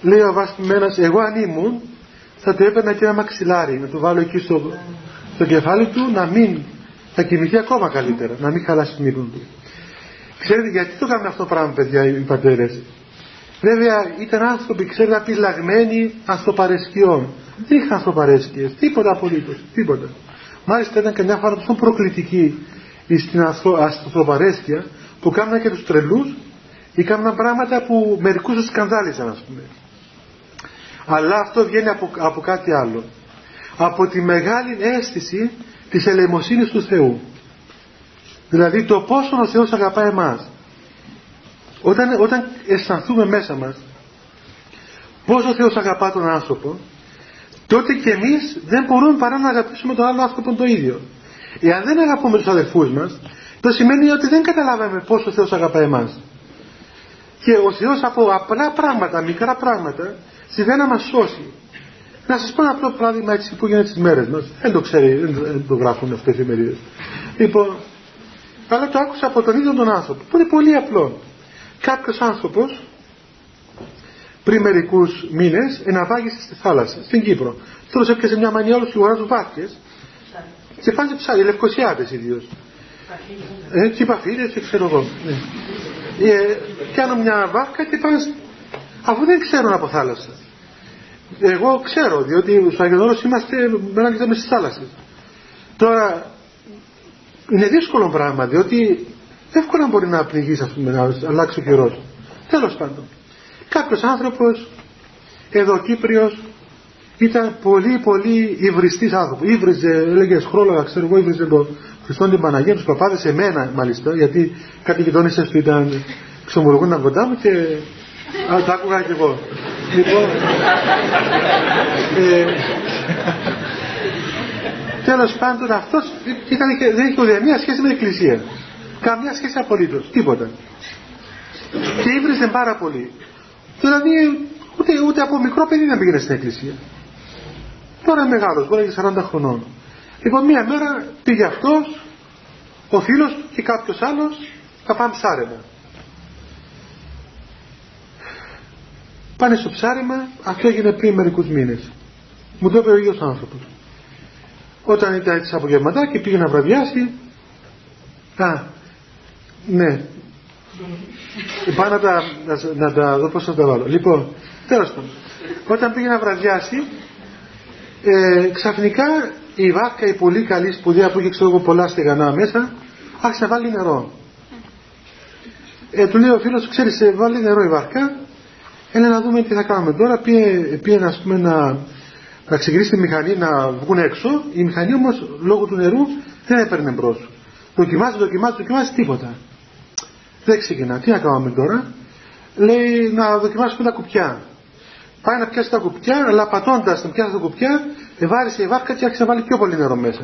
Λέει ο Βάσπημένας, εγώ αν ήμουν, θα του έπαιρνα και ένα μαξιλάρι, να του βάλω εκεί στο, στο κεφάλι του, να μην θα κοιμηθεί ακόμα καλύτερα, να μην χαλάσει την ύπνο του. Ξέρετε γιατί το κάνουν αυτό το πράγμα, παιδιά, οι πατέρες; Βέβαια ήταν άνθρωποι, ξέρετε, απειλαγμένοι ανθρωπαρεσκιών. Δεν είχαν ανθρωπαρέσκειες, τίποτα απολύτως, τίποτα. Μάλιστα ήταν καμιά φορά τόσο προκλητική στην ανθρωπαρέσκεια που κάνουν και τους τρελούς ή κάνουν πράγματα που μερικούς τους σκανδάλιζαν, ας πούμε. Αλλά αυτό βγαίνει από, από κάτι άλλο. Από τη μεγάλη αίσθηση της ελεημοσύνης του Θεού. Δηλαδή το πόσο ο Θεός αγαπάει εμάς. Όταν, όταν αισθανθούμε μέσα μας πόσο ο Θεός αγαπά τον άνθρωπο τότε και εμείς δεν μπορούμε παρά να αγαπήσουμε τον άλλο άνθρωπο το ίδιο. Εάν δεν αγαπούμε τους αδελφούς μας το σημαίνει ότι δεν καταλάβαμε πόσο ο Θεός αγαπά εμάς. Και ο Θεός από απλά πράγματα, μικρά πράγματα, συμβαίνει να μας σώσει. Να σας πω ένα απλό παράδειγμα έτσι που γίνεται στις μέρες μας. Δεν το ξέρει, δεν το γράφουν αυτές οι εφημερίδε. Λοιπόν, αλλά το άκουσα από τον ίδιο τον άνθρωπο, που είναι πολύ απλό. Κάποιος άνθρωπος πριν μερικούς μήνες εναβάγησε στη θάλασσα, στην Κύπρο. Τώρα έπιασε μια μανία όλου και αγοράζουν βάρκε και πάνε ψάρι, λευκοσιάτε ιδίω. Ε, τσιπαφίδε, ξέρω εγώ. Ναι. Ε, κάνουν μια βάρκα και πάνε, αφού δεν ξέρουν από θάλασσα. Εγώ ξέρω, διότι στο Αγιοδόρος είμαστε μες στις θάλασσες. Τώρα, είναι δύσκολο πράγμα, διότι εύκολα μπορεί να πνιγείς, ας πούμε, να αλλάξει ο καιρός. Τέλος πάντων. Κάποιος άνθρωπος, εδώ Κύπριος, ήταν πολύ πολύ υβριστής άνθρωπος. Ήβριζε, έλεγε σχρόλογα, ξέρω εγώ, ήβριζε τον Χριστόν την Παναγία, τους παπάδες, εμένα μάλιστα, γιατί κάτι γειτόνισσες του ήταν ξομολογούν κοντά μου και Α, το άκουγα και εγώ. Λοιπόν, ε, τέλος πάντων αυτός δεν είχε ουδέμια σχέση με την εκκλησία. Καμιά σχέση απολύτως, τίποτα. Και ύβριζε πάρα πολύ. Δηλαδή ούτε, ούτε από μικρό παιδί δεν πήγαινε στην εκκλησία. Τώρα μεγάλος, μπορεί και 40 χρονών. Λοιπόν, μία μέρα πήγε αυτός, ο φίλος του και κάποιος άλλος, θα πάνε ψάρεμα. Πάνε στο ψάρεμα, αυτό έγινε πριν μερικούς μήνες. Μου το είπε ο ίδιος άνθρωπος. Όταν ήταν έτσι απογευματάκι πήγε να βραδιάσει. Α, ναι. Πάω να τα, να, τα δω πώς θα τα βάλω. Λοιπόν, τέλος πάντων. Όταν πήγε να βραδιάσει, ε, ξαφνικά η βάρκα η πολύ καλή σπουδαία που είχε ξέρω πολλά στεγανά μέσα, άρχισε να βάλει νερό. Ε, του λέει ο φίλος, ξέρεις, ε, βάλει νερό η βάρκα, έλα να δούμε τι θα κάνουμε τώρα. Πήγε, πήγε ας πούμε να, να ξεκινήσει τη μηχανή να βγουν έξω, η μηχανή όμως λόγω του νερού δεν έπαιρνε μπρος. Δοκιμάζει, δοκιμάζει, δοκιμάζει τίποτα. Δεν ξεκινά. Τι να κάνουμε τώρα. Λέει να δοκιμάσουμε τα κουπιά. Πάει να πιάσει τα κουπιά, αλλά πατώντα να πιάσει τα κουπιά, ευάρισε η βάρκα και άρχισε να βάλει πιο πολύ νερό μέσα.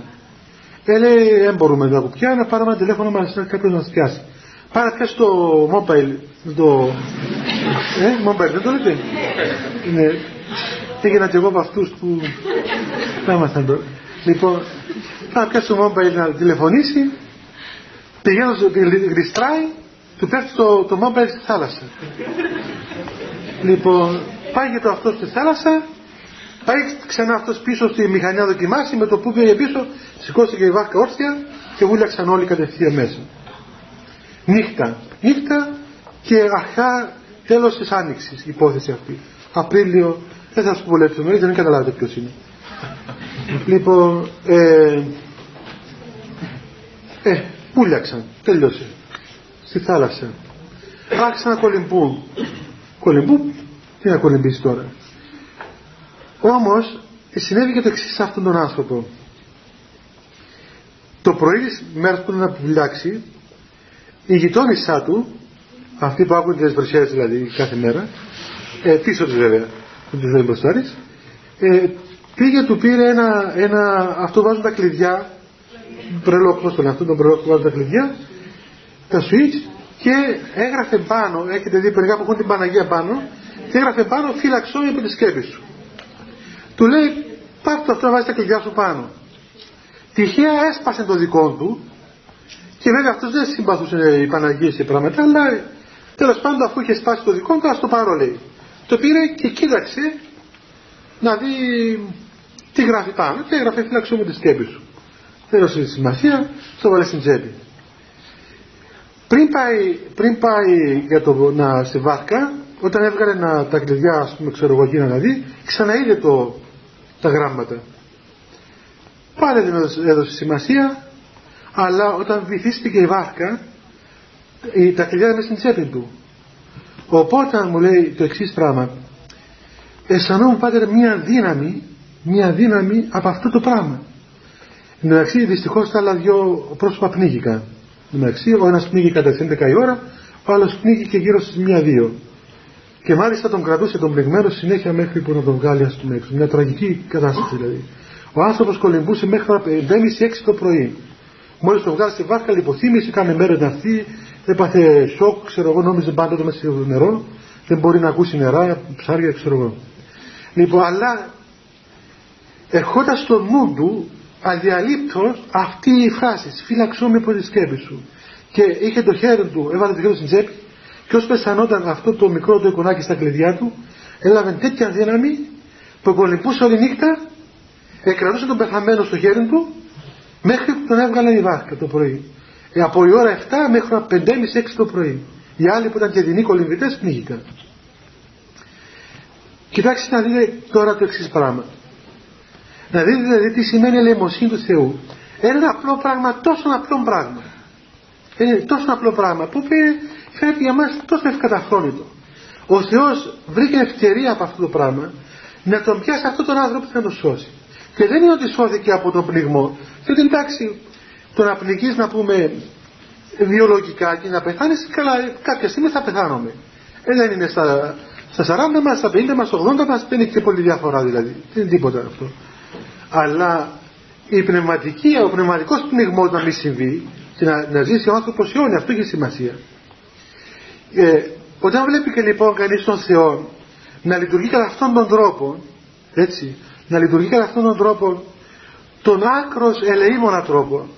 Ε, λέει, δεν μπορούμε τα κουπιά, να πάρουμε ένα τηλέφωνο μας να κάποιος να μα πιάσει. Πάει να πιάσει το mobile. Το... Ε, mobile, δεν το λέτε; Ναι. Έγινα και εγώ από αυτούς που. Θα ήμασταν τώρα. Λοιπόν, θα πιάσει το mobile να τηλεφωνήσει. Πηγαίνω, γλιστράει του πέφτει το, το μόμπελ στη θάλασσα. λοιπόν, πάει το αυτός στη θάλασσα, πάει ξανά αυτός πίσω στη μηχανή να δοκιμάσει, με το που πήγε πίσω, σηκώθηκε η βάρκα όρθια και βούλιαξαν όλοι κατευθείαν μέσα. Νύχτα. Νύχτα και αρχά τέλος της άνοιξης η υπόθεση αυτή. Απρίλιο, δεν θα σου πω λεπτομέρειες, δεν καταλάβετε ποιος είναι. λοιπόν, ε, ε, βούλιαξαν, τελειώσε στη θάλασσα. Άρχισαν να κολυμπούν. Κολυμπούν, τι να κολυμπήσει τώρα. Όμως συνέβη και το εξής σε αυτόν τον άνθρωπο. Το πρωί της μέρας που να βουλιάξει, η γειτόνισά του, αυτή που άκουγε τις βρυσιές δηλαδή κάθε μέρα, ε, πίσω της βέβαια, δεν της λέει μπροστά της, ε, πήγε του πήρε ένα, ένα, αυτό βάζουν τα κλειδιά, πρελόκ, πώς το λένε αυτό, τον πρελόκ που βάζουν τα κλειδιά, τα switch και έγραφε πάνω, έχετε δει περιγά που έχουν την Παναγία πάνω, και έγραφε πάνω φύλαξό από τη σκέπη σου. Του λέει πάρ' το αυτό να βάζεις τα κλειδιά σου πάνω. Τυχαία έσπασε το δικό του και βέβαια αυτός δεν συμπαθούσε η Παναγία σε πράγματα, αλλά τέλος πάντων αφού είχε σπάσει το δικό του, ας το πάρω λέει. Το πήρε και κοίταξε να δει τι γράφει πάνω και έγραφε φύλαξό με τη σκέπη σου. Δεν έδωσε σημασία, στο βάλε στην τσέπη. Πριν πάει, πριν πάει για το, να, στη βάρκα, όταν έβγαλε να, τα κλειδιά, ας πούμε, ξέρω εγώ, να δει, ξαναείδε το, τα γράμματα. Πάλι δεν έδωσε, σημασία, αλλά όταν βυθίστηκε η βάρκα, τα κλειδιά ήταν στην τσέπη του. Οπότε μου λέει το εξής πράγμα, αισθανόμουν πάτερ μία δύναμη, μία δύναμη από αυτό το πράγμα. Εντάξει, δυστυχώς τα άλλα δυο πρόσωπα πνίγηκαν μεταξύ, ο ένας πνίγει κατά τις 11 η ώρα, ο άλλος πνίγει και γύρω στις 1-2. Και μάλιστα τον κρατούσε τον πνιγμένο συνέχεια μέχρι που να τον βγάλει ας πούμε έξω. Μια τραγική κατάσταση δηλαδή. Ο άνθρωπος κολυμπούσε μέχρι να 5.30-6 το πρωί. Μόλις τον βγάλει στη βάρκα λιποθύμησε, κάνε μέρες να έρθει, έπαθε σοκ, ξέρω εγώ, νόμιζε πάντοτε μέσα στο νερό, δεν μπορεί να ακούσει νερά, ψάρια, ξέρω εγώ. Λοιπόν, αλλά ερχόταν στο νου του αδιαλείπτως αυτή η φράση φύλαξό με από τη σκέπη σου και είχε το χέρι του, έβαλε το χέρι στην τσέπη και όσο πεσανόταν αυτό το μικρό το εικονάκι στα κλειδιά του έλαβε τέτοια δύναμη που κολυμπούσε όλη νύχτα εκρατούσε τον πεθαμένο στο χέρι του μέχρι που τον έβγαλε η βάρκα το πρωί ε, από η ώρα 7 μέχρι 5.30-6 το πρωί οι άλλοι που ήταν και δεινοί κολυμβητές πνίγηκαν κοιτάξτε να δείτε τώρα το εξής πράγμα να δείτε δηλαδή τι σημαίνει ελεημοσύνη του Θεού. Είναι ένα απλό πράγμα, τόσο απλό πράγμα. Είναι τόσο απλό πράγμα που φαίνεται για μας τόσο ευκαταφρόνητο. Ο Θεός βρήκε ευκαιρία από αυτό το πράγμα να τον πιάσει αυτόν τον άνθρωπο και να τον σώσει. Και δεν είναι ότι σώθηκε από τον πνιγμό. Διότι εντάξει, το να πνιγείς να πούμε βιολογικά και να πεθάνεις, καλά, κάποια στιγμή θα πεθάνουμε. Ε, δεν είναι στα, στα 40 μας, στα 50 μας, στα 80 μας, δεν έχει και πολύ διαφορά δηλαδή. Δεν είναι τίποτα αυτό αλλά η πνευματική, ο πνευματικός πνιγμός να μην συμβεί και να, να ζήσει ο άνθρωπος αιώνια, αυτό έχει σημασία. Ε, όταν βλέπει και λοιπόν κανείς τον Θεό να λειτουργεί κατά αυτόν τον τρόπο, έτσι, να λειτουργεί κατά αυτόν τον τρόπο, τον άκρος ελεήμονα τρόπο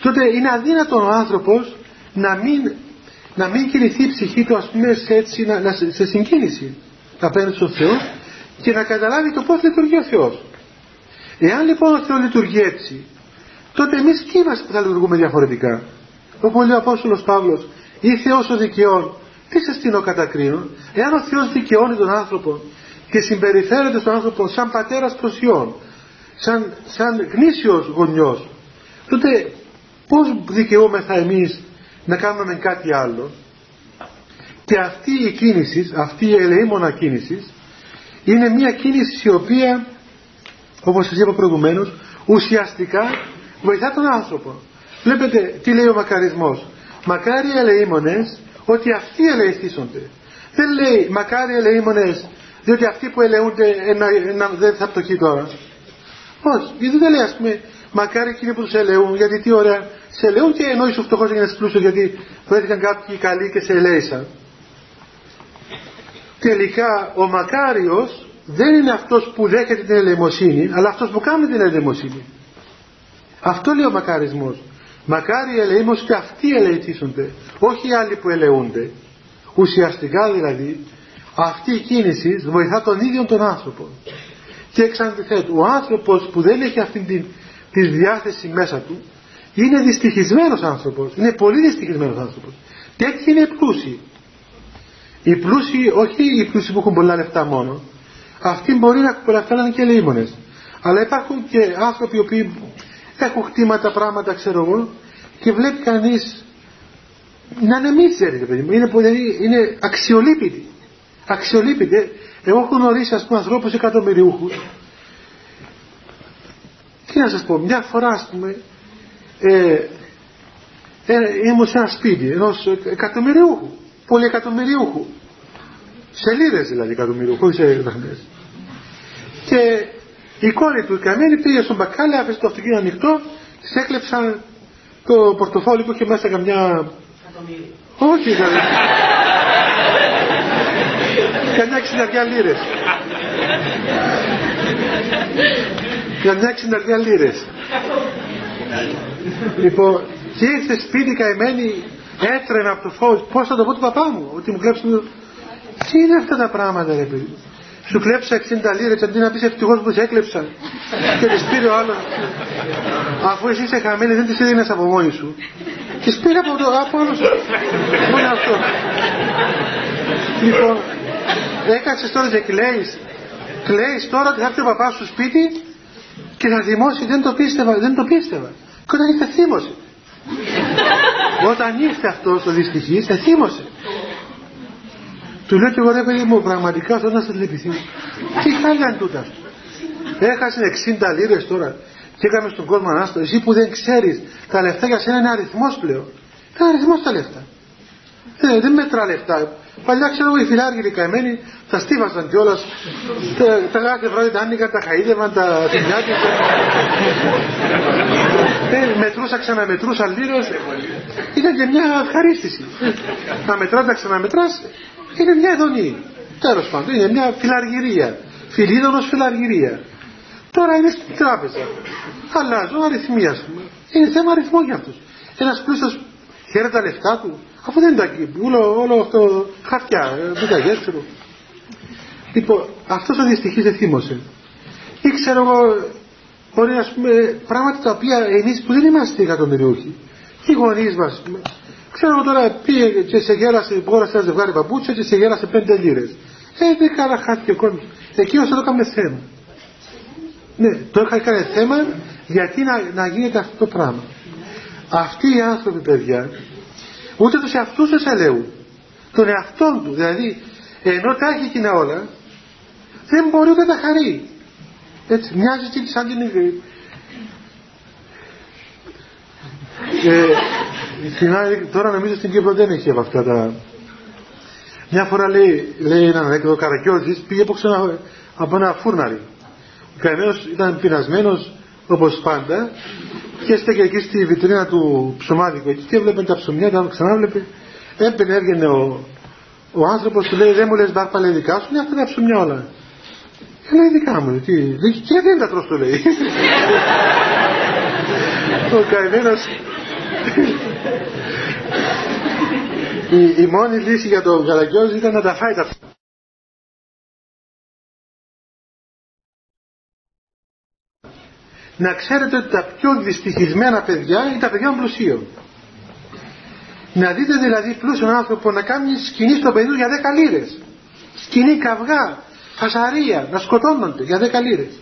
τότε είναι αδύνατο ο άνθρωπος να μην, να μην κινηθεί η ψυχή του ας πούμε σε, έτσι, να, να, σε συγκίνηση απέναντι στον Θεό και να καταλάβει το πώς λειτουργεί ο Θεός. Εάν λοιπόν ο Θεός λειτουργεί έτσι τότε εμείς τι είμαστε που θα λειτουργούμε διαφορετικά; Όπως λέει ο Απόστολος Παύλος ή Θεός ο δικαιών τι σε στείλω κατακρίνω. Εάν ο Θεός δικαιώνει τον άνθρωπο και συμπεριφέρεται στον άνθρωπο σαν πατέρας προσιών, σαν, σαν γνήσιος γονιός, τότε πώς δικαιούμεθα εμείς να κάνουμε κάτι άλλο; Και αυτή η κίνηση, αυτή η ελεήμονα κίνηση, είναι μια κίνηση η οποία, όπως σας είπα προηγουμένως, ουσιαστικά βοηθά τον άνθρωπο. Βλέπετε τι λέει ο μακαρισμός. Μακάρι ελεήμονες ότι αυτοί ελεηθήσονται. Δεν λέει μακάρι ελεήμονες διότι αυτοί που ελεούνται δεν θα πτωχεί τώρα. Όχι, γιατί δεν λέει ας πούμε μακάρι εκείνοι που τους ελεούν γιατί τι ωραία σε ελεούν και ενώ είσαι φτωχός και πλούσιος γιατί βρέθηκαν κάποιοι καλοί και σε ελέησαν. Τελικά ο μακάριος δεν είναι αυτός που δέχεται την ελεημοσύνη αλλά αυτός που κάνει την ελεημοσύνη. Αυτό λέει ο μακαρισμός. Μακάρι ελεήμος και αυτοί ελεηθήσονται, όχι οι άλλοι που ελεούνται. Ουσιαστικά δηλαδή αυτή η κίνηση βοηθά τον ίδιο τον άνθρωπο. Και εξ αντιθέτου, ο άνθρωπος που δεν έχει αυτή τη, τη διάθεση μέσα του είναι δυστυχισμένος άνθρωπος, είναι πολύ δυστυχισμένος άνθρωπος. Τέτοιοι είναι οι πλούσιοι. Οι πλούσιοι, όχι οι πλούσιοι που έχουν πολλά λεφτά μόνο, αυτοί μπορεί να πολλά λεφτά να είναι και ελεήμονες. Αλλά υπάρχουν και άνθρωποι οι οποίοι έχουν χτήματα πράγματα ξέρω εγώ και βλέπει κανείς να είναι μίζεροι παιδί μου. Είναι, δηλαδή, είναι αξιολύπητοι αξιολύπητοι εγώ έχω γνωρίσει ας πούμε ανθρώπους εκατομμυριούχους. Τι να σας πω μια φορά ας πούμε ε, ε, ήμουν σε ένα σπίτι ενός εκατομμυριούχου πολυεκατομμυριούχου. Σελίδες δηλαδή εκατομμυριούχου όχι σε δραχμές και η κόρη του η καμένη πήγε στον μπακάλι, άφησε το αυτοκίνητο ανοιχτό, της έκλεψαν το πορτοφόλι που είχε μέσα καμιά. Όχι, δηλαδή. καμιά ξυναριά λίρες. καμιά ξυναριά λίρες. λοιπόν, και ήρθε σπίτι καημένη, έτρενα από το φως. Πώς θα το πω του παπά μου, ότι μου κλέψουν. Τι είναι αυτά τα πράγματα, ρε παιδί; Σου κλέψα 60 λίρες αντί να πεις ευτυχώς που σε έκλεψαν και τις πήρε ο άλλος. Αφού εσύ είσαι χαμένη δεν τις έδινες από μόνη σου. Τις πήρε από, το, από άλλο μόνο αυτό. Λοιπόν έκατσες τώρα και κλαίεις. Κλαίεις τώρα ότι θα έρθει ο παπάς σου σπίτι και θα θυμώσει δεν το πίστευα δεν το πίστευα και όταν ήρθε θύμωσε. Όταν ήρθε αυτός ο δυστυχής θύμωσε του λέω και εγώ ρε παιδί μου πραγματικά θέλω να σας λυπηθεί. Τι χάλια τούτα. Έχασες 60 λίρες τώρα και έκαμε στον κόσμο ανάσταση. Εσύ που δεν ξέρεις τα λεφτά για σένα είναι αριθμός πλέον. Είναι αριθμός τα λεφτά. Ε, δεν μετρά λεφτά. Παλιά ξέρω εγώ οι φιλάργυροι καημένοι τα στίβασαν κιόλας. Τα, τα κάθε βράδυ τα άνοιγαν, τα χαΐδευαν, τα θυμιάτιζαν. ε, μετρούσα, ξαναμετρούσα λίρες. Ήταν και μια ευχαρίστηση. Να μετράς, τα ξαναμετράς, είναι μια ειδονή. Τέλος πάντων, είναι μια φιλαργυρία. Φιλίδωνος φιλαργυρία. Τώρα είναι στην τράπεζα. Αλλάζουν αριθμοί, ας πούμε. Είναι θέμα αριθμό για αυτούς. Ένας πλούσιο χαίρεται τα λεφτά του, αφού δεν είναι τα όλο, όλο αυτό χαρτιά, μπουκαγιέ, ξέρω. Λοιπόν, αυτός ο δυστυχής δεν θύμωσε. Ή ξέρω εγώ, μπορεί να πούμε πράγματα τα οποία εμείς που δεν είμαστε εκατομμυριούχοι, οι γονείς μας, Ξέρω τώρα πήγε και σε γέρασε, μπόρεσε ένα ζευγάρι παπούτσια και σε γέρασε πέντε λίρες. Ε, δεν καλά χάθηκε ο κόσμος. Εκείνος το έκανε θέμα. Ναι, το είχα κάνει θέμα γιατί να, να γίνεται αυτό το πράγμα. Αυτοί οι άνθρωποι, παιδιά, ούτε τους εαυτούς τους ελέουν. Τον εαυτόν τους. Δηλαδή, ενώ τα έχει εκείνα όλα, δεν μπορεί ούτε να χαρεί. Έτσι, μοιάζει και σαν την. Ε, τώρα νομίζω στην Κύπρο δεν έχει από αυτά τα... Μια φορά λέει, λέει έναν ανέκδοτο Καρακιώδης πήγε από, ένα, από ένα φούρναρι. Ο καημένος ήταν πεινασμένος όπως πάντα και έστεκε εκεί στη βιτρίνα του ψωμάδικου εκεί και έβλεπε τα ψωμιά, τα ξανά βλέπε. Έμπαινε, έβγαινε ο, ο άνθρωπος του λέει δεν μου λες μπάρπα λέει δικά σου, είναι αυτά τα ψωμιά όλα. Ε, λέει δικά μου, τι, και δεν τα τρως το λέει. ο καημένος η, η μόνη λύση για τον Καλαγκιόζη ήταν να τα φάει τα να ξέρετε ότι τα πιο δυστυχισμένα παιδιά είναι τα παιδιά των πλουσίων. Να δείτε δηλαδή πλούσιον άνθρωπο να κάνει σκηνή στο παιδί του για 10 λίρες. Σκηνή καυγά, φασαρία, να σκοτώνονται για 10 λίρες.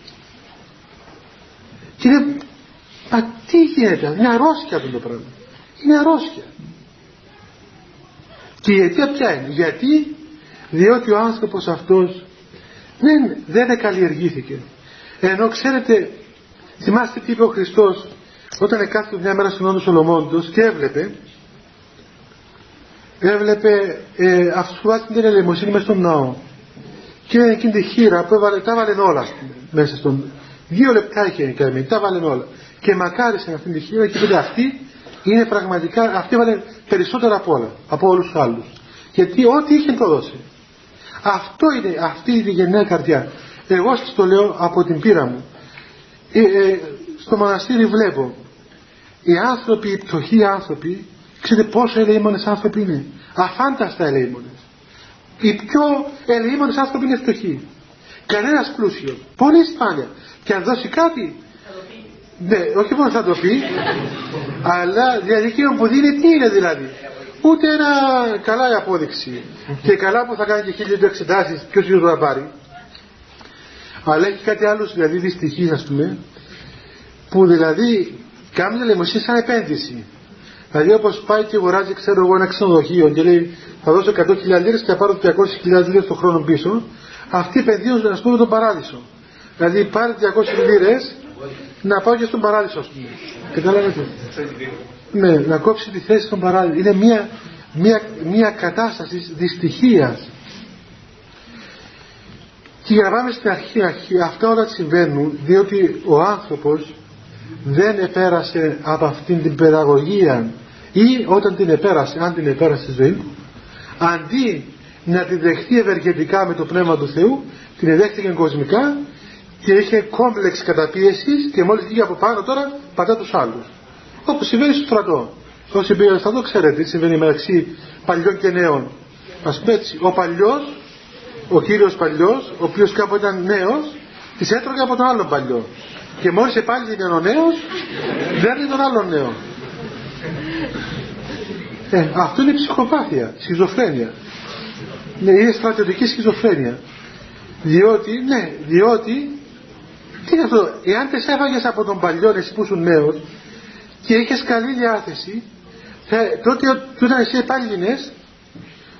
Και είναι, μα τι γίνεται, είναι αρρώστια αυτό το πράγμα. Είναι αρρώστια. Και η αιτία ποια είναι, γιατί, διότι ο άνθρωπος αυτός δεν, δεν καλλιεργήθηκε. Ενώ ξέρετε Θυμάστε τι είπε ο Χριστός όταν εκάθεται μια μέρα στον όντο Σολομόντος και έβλεπε έβλεπε ε, αυτούς που βάζει την ελεημοσύνη μέσα στον ναό και είναι εκείνη τη χείρα που έβαλε, τα έβαλε όλα μέσα στον δύο λεπτά είχε κάνει, τα έβαλε όλα και μακάρισε αυτή τη χείρα και είπε αυτή είναι πραγματικά αυτή έβαλε περισσότερα από όλα από όλους τους άλλους γιατί ό,τι είχε το δώσει. Αυτό είναι, αυτή είναι η γενναία καρδιά. Εγώ σας το λέω από την πείρα μου. Ε, ε, στο μοναστήρι βλέπω οι άνθρωποι, οι πτωχοί άνθρωποι ξέρετε πόσο ελεήμονες άνθρωποι είναι. Αφάνταστα ελεήμονες. Οι πιο ελεήμονες άνθρωποι είναι φτωχοί κανένας πλούσιος. Πολύ σπάνια. Και αν δώσει κάτι ναι, όχι μόνο θα το πει αλλά δηλαδή εκείνο που δίνει τι είναι δηλαδή. Ούτε ένα καλά η απόδειξη και καλά που θα κάνει και χίλιες εξετάσεις ποιος είναι θα πάρει. Αλλά έχει κάτι άλλο δηλαδή δυστυχής ας πούμε που δηλαδή κάνει λαιμοσύνη σαν επένδυση. Δηλαδή όπως πάει και αγοράζει ξέρω εγώ ένα ξενοδοχείο και λέει θα δώσω 100.000 λίρες και θα πάρω 200.000 λίρες το χρόνο πίσω αυτοί επενδύουν ας πούμε τον παράδεισο. Δηλαδή πάρει 200 λίρες να πάω και στον παράδεισο. Ας πούμε καταλάβετε ναι, να κόψει τη θέση στον παράδεισο. Είναι μια, μια, μια κατάσταση δυστυχίας. Και για να πάμε στην αρχή, αρχή αυτά όλα συμβαίνουν διότι ο άνθρωπος δεν επέρασε από αυτήν την παιδαγωγία. Ή όταν την επέρασε, αν την επέρασε στη ζωή του αντί να την δεχτεί ευεργετικά με το Πνεύμα του Θεού την δέχτηκε κοσμικά και είχε κόμπλεξ καταπίεσης και μόλις βγήκε από πάνω τώρα πατά τους άλλους όπως συμβαίνει στο στρατό όσοι πήγαν στο στρατό ξέρετε τι συμβαίνει μεταξύ παλιών και νέων ας πούμε έτσι ο παλιός ο κύριος παλιός, ο οποίος κάποτε ήταν νέος, τις έτρωγε από τον άλλον παλιό. Και μόλις επάλυθηκε ο νέος, δέρνει τον άλλον νέο. Ε, αυτό είναι ψυχοπάθεια, σχιζοφρένεια. Ναι, είναι στρατιωτική σχιζοφρένεια. Διότι, ναι, διότι, τι είναι αυτό, εάν τις έφαγες από τον παλιό εσύ που ήσουν νέος και είχες καλή διάθεση, θα, τότε όταν εσύ επάλυνες,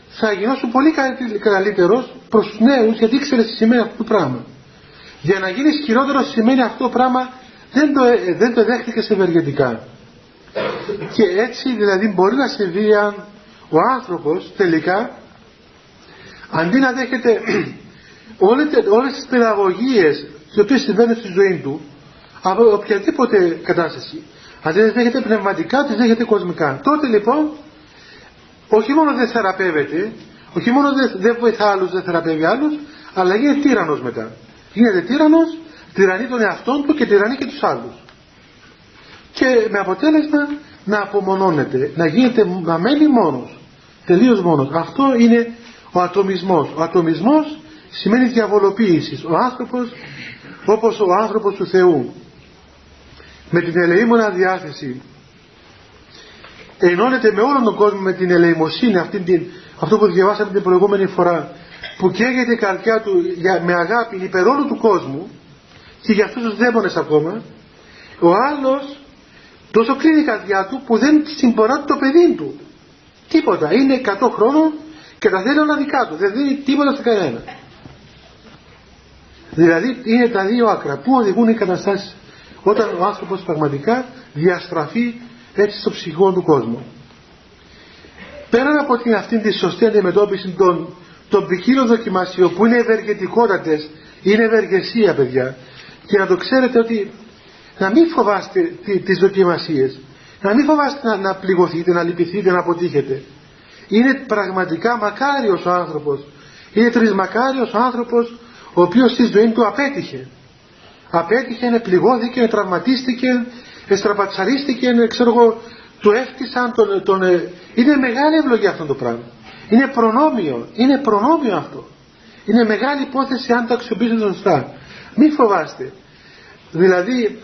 θα γινώσουν πολύ καλύτερος προς τους νέους γιατί ήξερες τι σημαίνει αυτό το πράγμα. Για να γίνεις χειρότερος σημαίνει αυτό το πράγμα δεν το, ε, δεν το δέχτηκες ευεργετικά. Και έτσι δηλαδή μπορεί να συμβεί αν ο άνθρωπος τελικά αντί να δέχεται όλες τις παιδαγωγίες τις οποίες συμβαίνουν στη ζωή του από οποιαδήποτε κατάσταση αν δεν δέχεται πνευματικά τις δέχεται κοσμικά τότε λοιπόν όχι μόνο δεν θεραπεύεται, όχι μόνο δεν, δεν βοηθά άλλους, δεν θεραπεύει άλλους, αλλά γίνεται τύρανος μετά. Γίνεται τύρανος, τυραννεί τον εαυτό του και τυραννεί και τους άλλους. Και με αποτέλεσμα να απομονώνεται, να γίνεται, να μένει μόνος, τελείως μόνος. Αυτό είναι ο ατομισμός. Ο ατομισμός σημαίνει διαβολοποίησης. Ο άνθρωπος, όπως ο άνθρωπος του Θεού, με την ελεήμονα διάθεση ενώνεται με όλον τον κόσμο με την ελεημοσύνη αυτή την, αυτό που διαβάσαμε την προηγούμενη φορά που καίγεται η καρδιά του για, με αγάπη υπερ όλου του κόσμου και για αυτούς τους δαίμονες ακόμα ο άλλος τόσο κλείνει η καρδιά του που δεν συμπορά το παιδί του. Τίποτα. Είναι 100 χρόνων και τα θέλει όλα δικά του. Δεν δίνει τίποτα σε κανένα δηλαδή είναι τα δύο άκρα που οδηγούν οι καταστάσεις όταν ο άνθρωπος πραγματικά διαστραφεί έτσι στο ψυχικό του κόσμου. Πέραν από την αυτή τη σωστή αντιμετώπιση των, των ποικίλων δοκιμασιών που είναι ευεργετικότατες, είναι ευεργεσία παιδιά και να το ξέρετε ότι να μην φοβάστε τις δοκιμασίες, να μην φοβάστε να, να πληγωθείτε, να λυπηθείτε, να αποτύχετε. Είναι πραγματικά μακάριος ο άνθρωπος, είναι τρισμακάριος ο άνθρωπος ο οποίος στη ζωή του απέτυχε. Απέτυχε, πληγώθηκε, τραυματίστηκε, εστραπατσαρίστηκε, ξέρω εγώ, του έφτισαν, τον, τον, ε, είναι μεγάλη ευλογία αυτό το πράγμα. Είναι προνόμιο, είναι προνόμιο αυτό. Είναι μεγάλη υπόθεση αν το αξιοποιήσετε σωστά. Μην φοβάστε. Δηλαδή,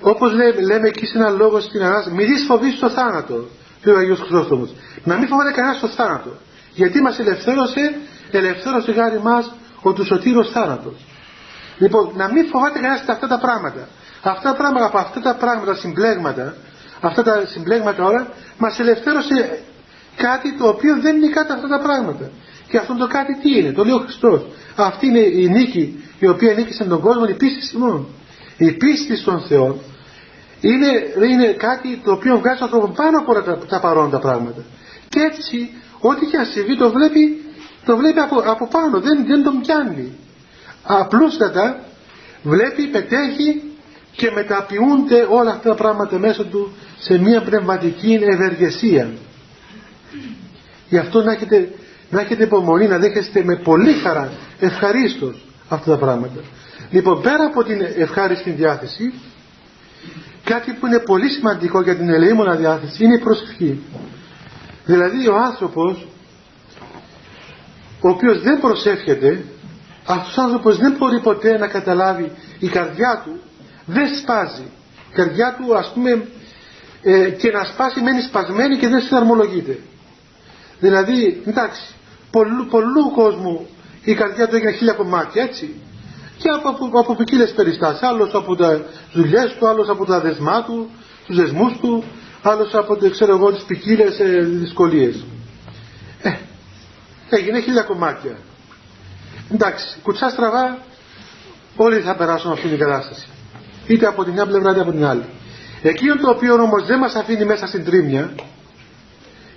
όπως λέμε, λέμε εκεί σε ένα λόγο στην Ανάσταση, μη δεις φοβείς το θάνατο, λέει ο Αγίος Χρυσόστομος. Να μην φοβάται κανένας το θάνατο. Γιατί μας ελευθέρωσε, ελευθέρωσε χάρη μας ο τους σωτήρος θάνατος. Λοιπόν, να μην φοβάται κανένας αυτά τα πράγματα. Αυτά τα πράγματα, από αυτά τα πράγματα, συμπλέγματα, αυτά τα συμπλέγματα όλα, μας ελευθέρωσε κάτι το οποίο δεν είναι κάτι αυτά τα πράγματα. Και αυτό το κάτι τι είναι, το λέει ο Χριστός. Αυτή είναι η νίκη η οποία νίκησε τον κόσμο, η πίστη μόνο. Η πίστη στον Θεό είναι, είναι κάτι το οποίο βγάζει τον άνθρωπο πάνω από τα, τα παρόντα πράγματα. Και έτσι, ό,τι και αν συμβεί, το βλέπει, το βλέπει από, από πάνω, δεν, δεν τον πιάνει. Απλούστατα βλέπει, πετέχει και μεταποιούνται όλα αυτά τα πράγματα μέσα του σε μια πνευματική ευεργεσία. Γι' αυτό να έχετε, να έχετε υπομονή, να δέχεστε με πολύ χαρά, ευχαρίστως αυτά τα πράγματα. Λοιπόν, πέρα από την ευχάριστη διάθεση, κάτι που είναι πολύ σημαντικό για την ελεήμονα διάθεση είναι η προσευχή. Δηλαδή ο άνθρωπος ο οποίος δεν προσεύχεται αυτός ο άνθρωπος δεν μπορεί ποτέ να καταλάβει η καρδιά του δεν σπάζει η καρδιά του ας πούμε ε, και να σπάσει μένει σπασμένη και δεν συναρμολογείται δηλαδή εντάξει πολλού, πολλού κόσμου η καρδιά του έγινε χίλια κομμάτια έτσι και από, από, από ποικίλες περιστάσεις. Άλλος από τα δουλειές του, άλλος από τα δεσμά του, τους δεσμούς του, άλλος από ξέρω εγώ, τις ποικίλες ε, δυσκολίες. Ε, έγινε χίλια κομμάτια. Εντάξει, κουτσά στραβά, όλοι θα περάσουν αυτήν την κατάσταση. Είτε από την μια πλευρά είτε από την άλλη. Εκείνο το οποίο όμως δεν μας αφήνει μέσα στην τρίμια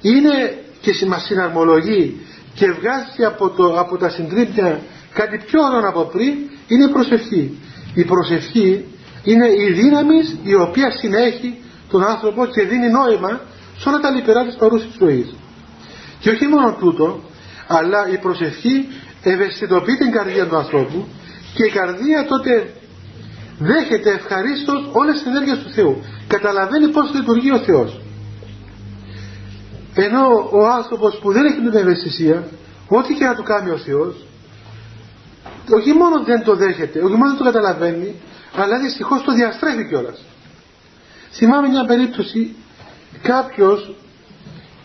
είναι και μα συναρμολογεί και βγάζει από, το, από τα συντρίμια κάτι πιο ωραίο από πριν είναι η προσευχή. Η προσευχή είναι η δύναμη η οποία συνέχει τον άνθρωπο και δίνει νόημα σε όλα τα λιπερά της παρούσης ζωής. Και όχι μόνο τούτο, αλλά η προσευχή ευαισθητοποιεί την καρδία του ανθρώπου και η καρδία τότε δέχεται ευχαρίστως όλες τις ενέργειες του Θεού. Καταλαβαίνει πώς λειτουργεί ο Θεός. Ενώ ο άνθρωπος που δεν έχει την ευαισθησία, ό,τι και να του κάνει ο Θεός, όχι μόνο δεν το δέχεται, όχι μόνο δεν το καταλαβαίνει, αλλά δυστυχώς το διαστρέφει κιόλας. Θυμάμαι μια περίπτωση κάποιος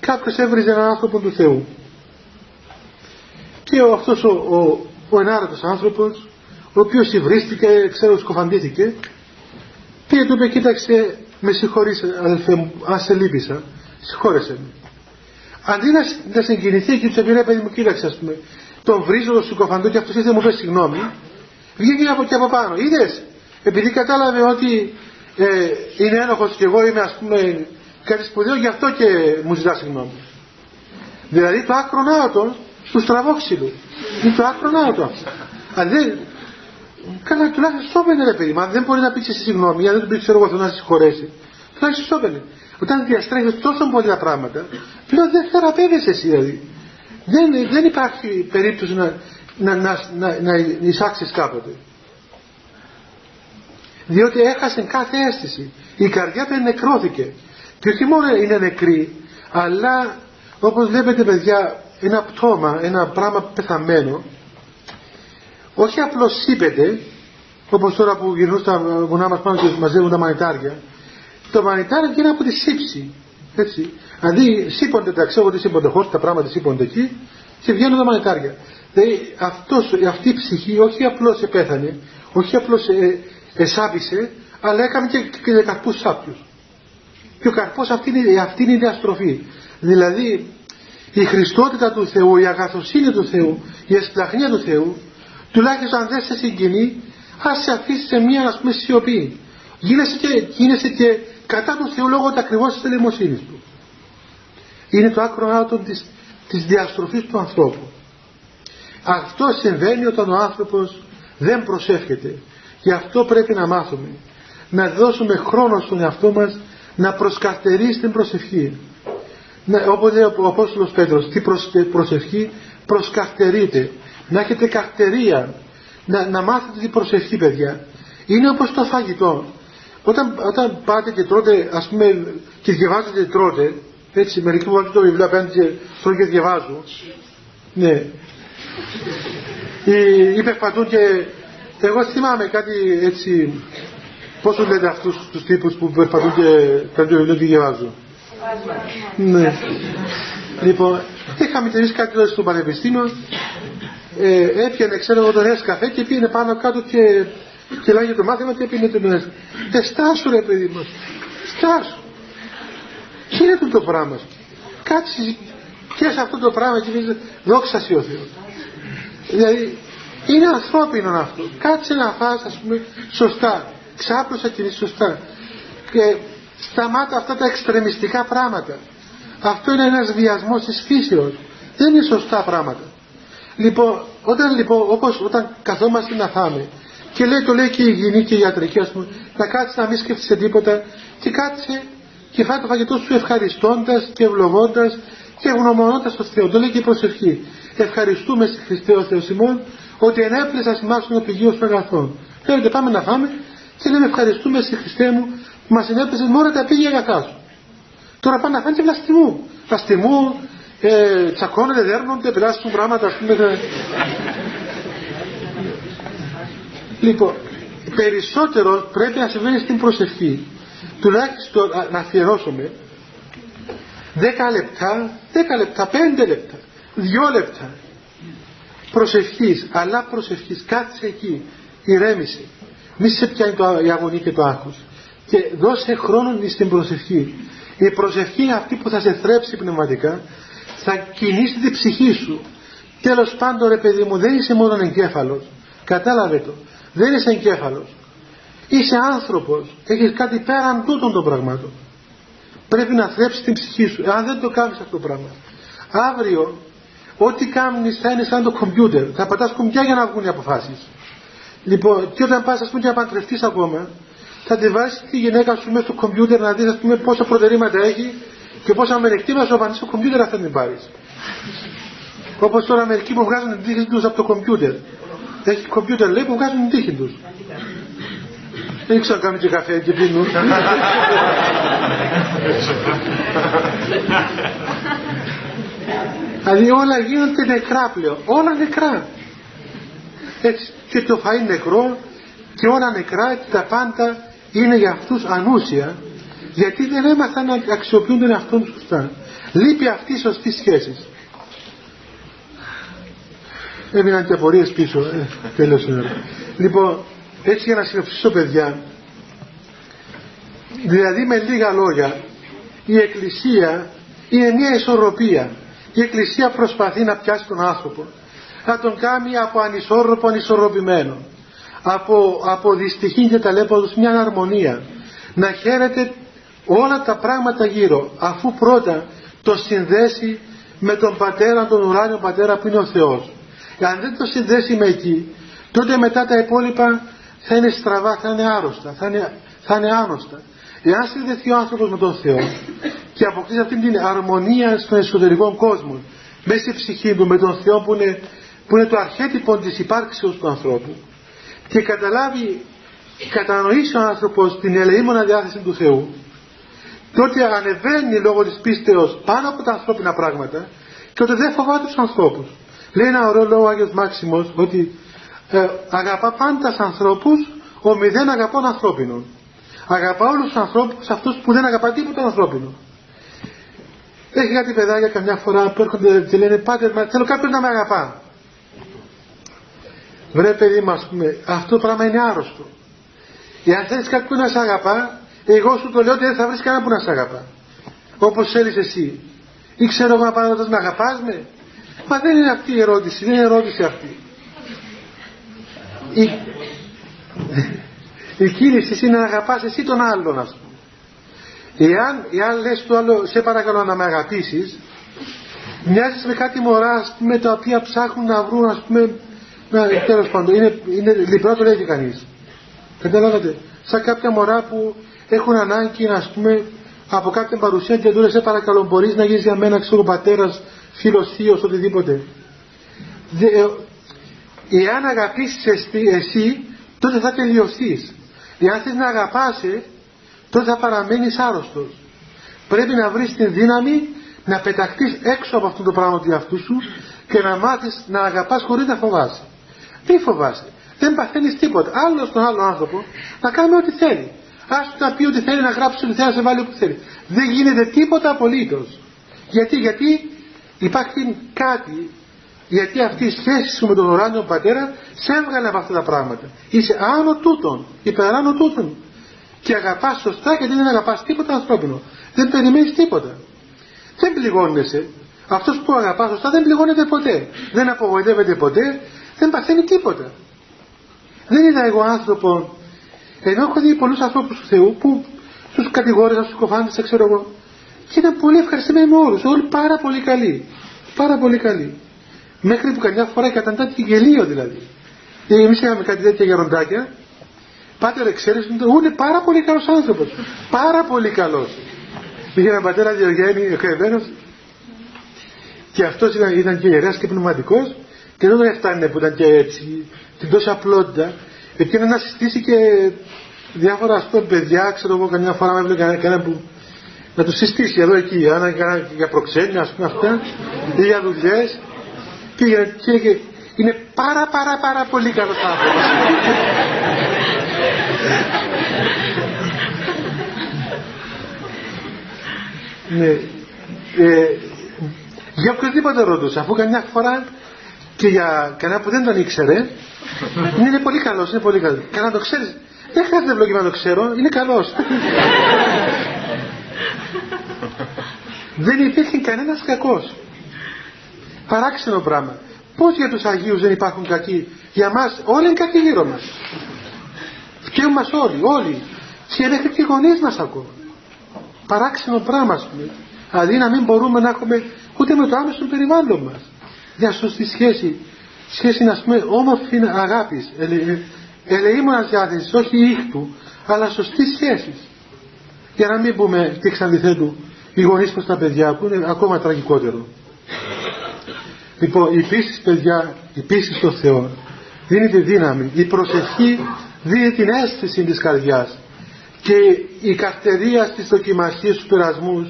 κάποιος έβριζε έναν άνθρωπο του Θεού και ο, αυτός ο, ο, ο ενάρετος άνθρωπος ο οποίος υβρίστηκε, ξέρω σκοφαντήθηκε και του είπε κοίταξε με συγχωρείς αδελφέ μου αν σε λύπησα συγχώρεσαι με αντί να, να συγκινηθεί και του είπε παιδί μου κοίταξε ας πούμε τον βρίζω το συκοφαντό και αυτός ήρθε μου πει συγγνώμη βγήκε από και από πάνω είδες. Επειδή κατάλαβε ότι ε, είναι ένοχος και εγώ είμαι ας πούμε κάτι σπουδαίο γι' αυτό και μου ζητά συγγνώμη. Δηλαδή το άκρο ναότο του στραβόξυλου είναι το άκρο ναότο αυτό αν δεν καλά τουλάχιστον σώπαινε ρε παιδί μα δεν μπορεί να πεις συγγνώμη αν δεν του πεις ξέρω εγώ να σε συγχωρέσει τουλάχιστον σώπαινε όταν διαστρέφεις τόσο πολλά πράγματα πλέον δεν θεραπεύεσαι εσύ δηλαδή δεν, δεν υπάρχει περίπτωση να, να, να, να, να εισάξεις κάποτε. Διότι έχασε κάθε αίσθηση. Η καρδιά του νεκρώθηκε. Και όχι μόνο είναι νεκρή, αλλά όπως βλέπετε παιδιά, ένα πτώμα, ένα πράγμα πεθαμένο, όχι απλώς σύπεται, όπως τώρα που γυρνούν στα βουνά μας πάνω και μαζεύουν τα μανιτάρια, το μανιτάρι γίνει από τη σύψη. Έτσι. Αντί σύπονται τα ξέρω ότι σύπονται χώρες, τα πράγματα σύπονται εκεί και βγαίνουν τα μανιτάρια. Δηλαδή αυτός, αυτή η ψυχή όχι απλώς επέθανε, όχι απλώς ε, εσάπησε, αλλά έκαμε και, και καρπούς σάπιους. Και ο καρπός αυτή είναι, αυτή είναι η διαστροφή. Δηλαδή η χριστότητα του Θεού, η αγαθοσύνη του Θεού, η εσπλαχνία του Θεού, τουλάχιστον αν δεν σε συγκινεί, ας σε αφήσει σε μια ας πούμε σιωπή. Γίνεσαι και, γίνεσαι και κατά του Θεού λόγω ακριβώς της ελεημοσύνης του. Είναι το άκρο άτομο της, της διαστροφής του ανθρώπου. Αυτό συμβαίνει όταν ο άνθρωπος δεν προσεύχεται. Γι' αυτό πρέπει να μάθουμε. Να δώσουμε χρόνο στον εαυτό μας να προσκαρτερεί στην προσευχή. Να, όπως λέει ο Απόστολος Πέτρος, τι προσευχή προσκαρτερείτε. Να έχετε καρτερία. να, να μάθετε την προσευχή παιδιά. Είναι όπως το φαγητό. Όταν, όταν πάτε και τρώτε, ας πούμε, και διαβάζετε και τρώτε, έτσι, μερικοί μου το βιβλίο απέναντι και τρώω και διαβάζω. Ναι. Ή, ή περπατούν και εγώ θυμάμαι κάτι έτσι Πόσο λέτε αυτούς τους τύπους που περπατούν και παίρνουν το βιβλίο και διαβάζουν. Ναι. Λοιπόν, είχαμε τελειώσει κάτι τότε στο πανεπιστήμιο, ε, έπιανε ξέρω εγώ τον καφέ και πήγαινε πάνω κάτω και, και λέγε το μάθημα και πήγαινε τον ΕΣ. Ε, στάσου ρε παιδί μου, στάσου. Τι είναι το πράγμα. Κάτσε και σε αυτό το πράγμα και πει δόξα ο Θεός. Δηλαδή, είναι ανθρώπινο αυτό. Κάτσε να φας, ας πούμε, σωστά ξάπλωσα και είναι σωστά και σταμάτα αυτά τα εξτρεμιστικά πράγματα. Αυτό είναι ένας βιασμός της φύσεως. Δεν είναι σωστά πράγματα. Λοιπόν όταν λοιπόν όπως όταν καθόμαστε να φάμε και λέει το λέει και η υγιεινή και η ιατρική ας πούμε να κάτσεις να μην σκέφτεσαι τίποτα και κάτσε και φάει το φαγητό σου ευχαριστώντας και ευλογώντας και ευγνωμονώντας το Θεό. Το λέει και η προσευχή. Ευχαριστούμε στη Χριστέ ο Θεός ημών ότι ενέπλεσα σημάσουν το πηγείο των αγαθών. Θέλετε πάμε να φάμε και λέμε ευχαριστούμε σε Χριστέ μου που μας συνέπεσε μόνο τα πήγε αγαθά σου. Τώρα πάνε να φάνε και βλαστημού. Βλαστημού, ε, τσακώνονται, δέρνονται, περάσουν πράγματα, ας πούμε. λοιπόν, περισσότερο πρέπει να συμβαίνει στην προσευχή. Τουλάχιστον να αφιερώσουμε 10 λεπτά, 10 λεπτά, 5 λεπτά, 2 λεπτά προσευχής, αλλά προσευχής, κάτσε εκεί, ηρέμησε. Μη σε πιάνει το, η αγωνία και το άγχος. Και δώσε χρόνο στην προσευχή. Η προσευχή είναι αυτή που θα σε θρέψει πνευματικά, θα κινήσει την ψυχή σου. Τέλος πάντων ρε παιδί μου δεν είσαι μόνο εγκέφαλος. Κατάλαβε το. Δεν είσαι εγκέφαλος. Είσαι άνθρωπος. Έχεις κάτι πέραν τούτων των πραγμάτων. Πρέπει να θρέψεις την ψυχή σου. Αν δεν το κάνεις αυτό το πράγμα. Αύριο ό,τι κάνεις θα είναι σαν το κομπιούτερ. Θα πατάς κουμπιά για να βγουν οι αποφάσεις. Λοιπόν, και όταν πας, ας πούμε, και να παντρευτείς ακόμα, θα τη βάζεις τη γυναίκα σου μέσα στο κομπιούτερ να δεις, ας πούμε, πόσα προτερήματα έχει και πόσα μερεκτήματα σου απαντήσει στο κομπιούτερ θα την πάρεις. Όπως τώρα μερικοί που βγάζουν την τύχη τους από το κομπιούτερ. Έχει κομπιούτερ, λέει, που βγάζουν την τύχη τους. Δεν ξέρω να κάνουν και καφέ και πίνουν. δηλαδή όλα γίνονται νεκρά πλέον. Όλα νεκρά. Έτσι και το φαΐ νεκρό και όλα νεκρά και τα πάντα είναι για αυτούς ανούσια γιατί δεν έμαθαν να αξιοποιούν τον εαυτό τους σωστά. Λείπει αυτή η σωστή σχέση. Έμειναν και απορίες πίσω. Ε, τέλος Λοιπόν, έτσι για να συνοψίσω παιδιά, δηλαδή με λίγα λόγια, η Εκκλησία είναι μια ισορροπία. Η Εκκλησία προσπαθεί να πιάσει τον άνθρωπο θα τον κάνει από ανισόρροπο ανισορροπημένο από, από δυστυχή και ταλέποδος μια αρμονία να χαίρεται όλα τα πράγματα γύρω αφού πρώτα το συνδέσει με τον πατέρα, τον ουράνιο πατέρα που είναι ο Θεός. Αν δεν το συνδέσει με εκεί, τότε μετά τα υπόλοιπα θα είναι στραβά, θα είναι άρρωστα, θα είναι, θα είναι άνοστα. Εάν συνδεθεί ο άνθρωπος με τον Θεό και αποκτήσει αυτή την αρμονία στον εσωτερικό κόσμο, μέσα στη ψυχή του με τον Θεό που είναι που είναι το αρχέτυπο της υπάρξεως του ανθρώπου και καταλάβει κατανοήσει ο άνθρωπος την ελεήμονα διάθεση του Θεού τότε ανεβαίνει λόγω της πίστεως πάνω από τα ανθρώπινα πράγματα και ότι δεν φοβάται τους ανθρώπους. Λέει ένα ωραίο λόγο ο Άγιος Μάξιμος ότι ε, αγαπά πάντα τους ανθρώπους ο μηδέν αγαπών ανθρώπινων. Αγαπά όλους τους ανθρώπους αυτούς που δεν αγαπά τίποτα ανθρώπινο έχει κάτι παιδάκια καμιά φορά που έρχονται και λένε πάτε θέλω κάποιον να με αγαπά Βρε παιδί μου, πούμε, αυτό το πράγμα είναι άρρωστο. Εάν θέλεις κάποιον να σε αγαπά, εγώ σου το λέω ότι δεν θα βρεις κανένα που να σε αγαπά. Όπως θέλεις εσύ. Ή ξέρω εγώ να πάω να αγαπάς με. Μα δεν είναι αυτή η ερώτηση, δεν είναι ερώτηση αυτή. Η, η κίνηση είναι να αγαπάς εσύ τον άλλον, ας πούμε. Εάν, εάν λες το άλλο, σε παρακαλώ να με αγαπήσεις, μοιάζεις με κάτι μωρά, ας πούμε, τα οποία ψάχνουν να βρουν, ας πούμε, να, τέλος πάντων, είναι, είναι λιπρό το λέει και κανείς. Καταλάβατε. Σαν κάποια μωρά που έχουν ανάγκη, να πούμε, από κάποια παρουσία και του σε παρακαλώ, μπορείς να γίνεις για μένα, ξέρω, πατέρας, φίλος, θείος, οτιδήποτε. Δε, ε, εάν αγαπήσεις εσύ τότε θα τελειωθείς εάν θες να αγαπάσαι τότε θα παραμένεις άρρωστος πρέπει να βρεις την δύναμη να πεταχτείς έξω από αυτό το πράγμα του εαυτού σου και να μάθεις να αγαπάς χωρίς να φοβάσαι τι φοβάσαι δεν παθαίνεις τίποτα άλλο στον άλλο άνθρωπο να κάνει ό,τι θέλει Άστο να πει ότι θέλει να γράψει ό,τι θέλει να σε βάλει όπου θέλει δεν γίνεται τίποτα απολύτως γιατί, γιατί υπάρχει κάτι γιατί αυτή η σχέση σου με τον ουράνιο πατέρα σε έβγαλε από αυτά τα πράγματα. Είσαι άνω τούτων, υπεράνω τούτων. Και αγαπάς σωστά γιατί δεν αγαπάς τίποτα ανθρώπινο. Δεν περιμένεις τίποτα. Δεν πληγώνεσαι. Αυτός που αγαπάς σωστά δεν πληγώνεται ποτέ. Δεν απογοητεύεται ποτέ. Δεν παθαίνει τίποτα. Δεν είδα εγώ άνθρωπο, ενώ έχω δει πολλούς ανθρώπους του Θεού που τους κατηγόρησαν, τους κοφάντησαν, ξέρω εγώ. Και ήταν πολύ ευχαριστημένοι με όλους. Όλοι πάρα πολύ καλοί. Πάρα πολύ καλοί. Μέχρι που καμιά φορά καταντά και γελίο δηλαδή. Ε, Εμείς είχαμε κάτι τέτοια γεροντάκια. Πάτερ εξαίρεση, είναι πάρα πολύ καλός άνθρωπος. Πάρα πολύ καλός. Είχε ένα πατέρα Διογέννη, εκρεβμένο. Και αυτός ήταν, ήταν και ιερέας και πνευματικός. Και δεν τον έφτανε που ήταν και έτσι, την τόση απλότητα. Έπιανε να συστήσει και διάφορα ας πούμε παιδιά, ξέρω εγώ, καμιά φορά με έβλεπε κανένα που να τους συστήσει εδώ εκεί, για, για προξένια, ας πούμε αυτά, ή για δουλειές. Και, και, και είναι πάρα πάρα πάρα πολύ καλός άνθρωπος. ναι. Ε, για οποιοδήποτε ρωτούσα, αφού καμιά φορά και για κανένα που δεν τον ήξερε, είναι πολύ καλός, είναι πολύ καλός. Κανένα το ξέρεις, δεν χρειάζεται ευλογήμα να το ξέρω, είναι καλός. δεν υπήρχε κανένας κακός. Παράξενο πράγμα. Πώς για τους Αγίους δεν υπάρχουν κακοί; Για μας όλοι είναι κακοί γύρω μας. Φταίουν μας όλοι, όλοι. Και μέχρι και οι γονείς μας ακόμα. Παράξενο πράγμα ας πούμε. Δηλαδή να μην μπορούμε να έχουμε ούτε με το άμεσο περιβάλλον μας. Για σωστή σχέση. Σχέση να πούμε όμορφη αγάπης. Ελε, ελεήμονας διάθεσης, όχι ήχτου, αλλά σωστής σχέσης. Για να μην πούμε τι εξαντιθέτου οι γονείς προς τα παιδιά που είναι ακόμα τραγικότερο. Λοιπόν, η πίστη, παιδιά, η πίστη στο Θεό δίνει τη δύναμη. Η προσευχή δίνει την αίσθηση της καρδιάς. Και η καρτερία στις δοκιμασίες, στους περασμούς,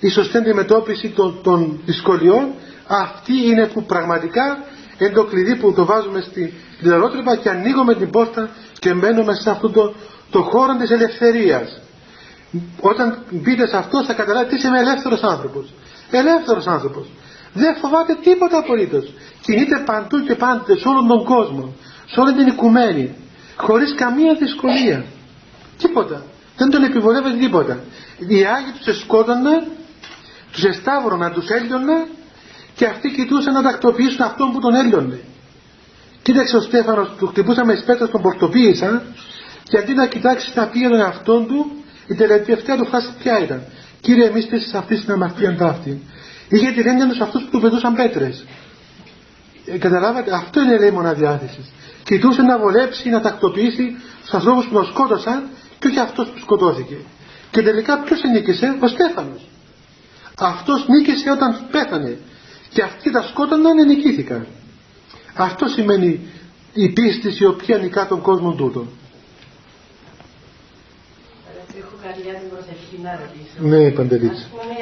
η σωστή αντιμετώπιση των, των δυσκολιών, αυτή είναι που πραγματικά είναι το κλειδί που το βάζουμε στην λερότρυπα και ανοίγουμε την πόρτα και μπαίνουμε σε αυτό το, το χώρο της ελευθερίας. Όταν μπείτε σε αυτό θα καταλάβετε ότι είσαι ελεύθερος άνθρωπος. Ελεύθερος άνθρωπος. Δεν φοβάται τίποτα απολύτως. Κινείται παντού και πάντοτε σε όλον τον κόσμο. Σε όλη την οικουμένη. Χωρίς καμία δυσκολία. Τίποτα. Δεν τον επιβολεύεται τίποτα. Οι Άγιοι τους εσκότωναν, τους εσταύρωναν, τους έλειωναν και αυτοί κοιτούσαν να τακτοποιήσουν αυτόν που τον έλειωνε. Κοίταξε ο Στέφανος, του χτυπούσαμε εις πέτρες, τον πορτοποίησαν και αντί να κοιτάξεις τα πήγαινε τον εαυτόν του, η τελευταία του φράση ποια ήταν. Κύριε, εμείς πέσει σε αυτή την αμαρτία ταύτη. Είχε την έννοια τους αυτούς που του πετούσαν πέτρες. Ε, καταλάβατε, αυτό είναι ελέμονα διάθεση. Κοιτούσε να βολέψει, να τακτοποιήσει του ανθρώπους που τον σκότωσαν και όχι αυτός που σκοτώθηκε. Και τελικά ποιος νίκησε, ο Στέφανος. Αυτός νίκησε όταν πέθανε. Και αυτοί τα σκότωναν νικήθηκαν. Αυτό σημαίνει η πίστη η οποία νικά τον κόσμο τούτο. Έχω κάτι για την προσευχή να ρωτήσω. Ναι, Παντελής. Ας πούμε,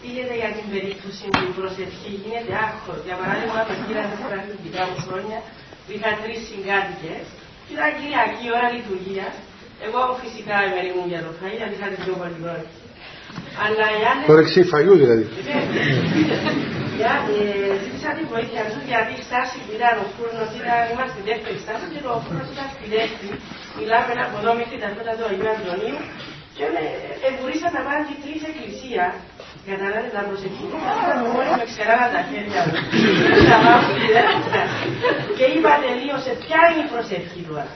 πήγαινε για την περίπτωση που η προσευχή γίνεται άχρο. Για παράδειγμα, το κύρα τέσσερα δικά μου χρόνια, είχα τρεις συγκάτοικες και ήταν Κυριακή ώρα λειτουργίας. Εγώ φυσικά ήμουν για το φαΐ, γιατί είχα την πιο πολύ όρεξη. Αλλά οι άλλες... Όρεξη φαγιού δηλαδή. Ζήτησα τη βοήθεια του γιατί η στάση που ήταν ο φούρνος ήταν, είμαστε στη δεύτερη στάση και ο φούρνος ήταν στη δεύτερη. Μιλάμε ένα από εδώ μέχρι τα φέτα του Αγίου Αντωνίου και εμπορήσαν να πάνε και τρεις εκκλησία Καταλάβετε τα προσευχή μου, μόλι με ξεράγαν τα χέρια μου. Και είπα τελείωσε, ποια είναι η προσευχή τώρα;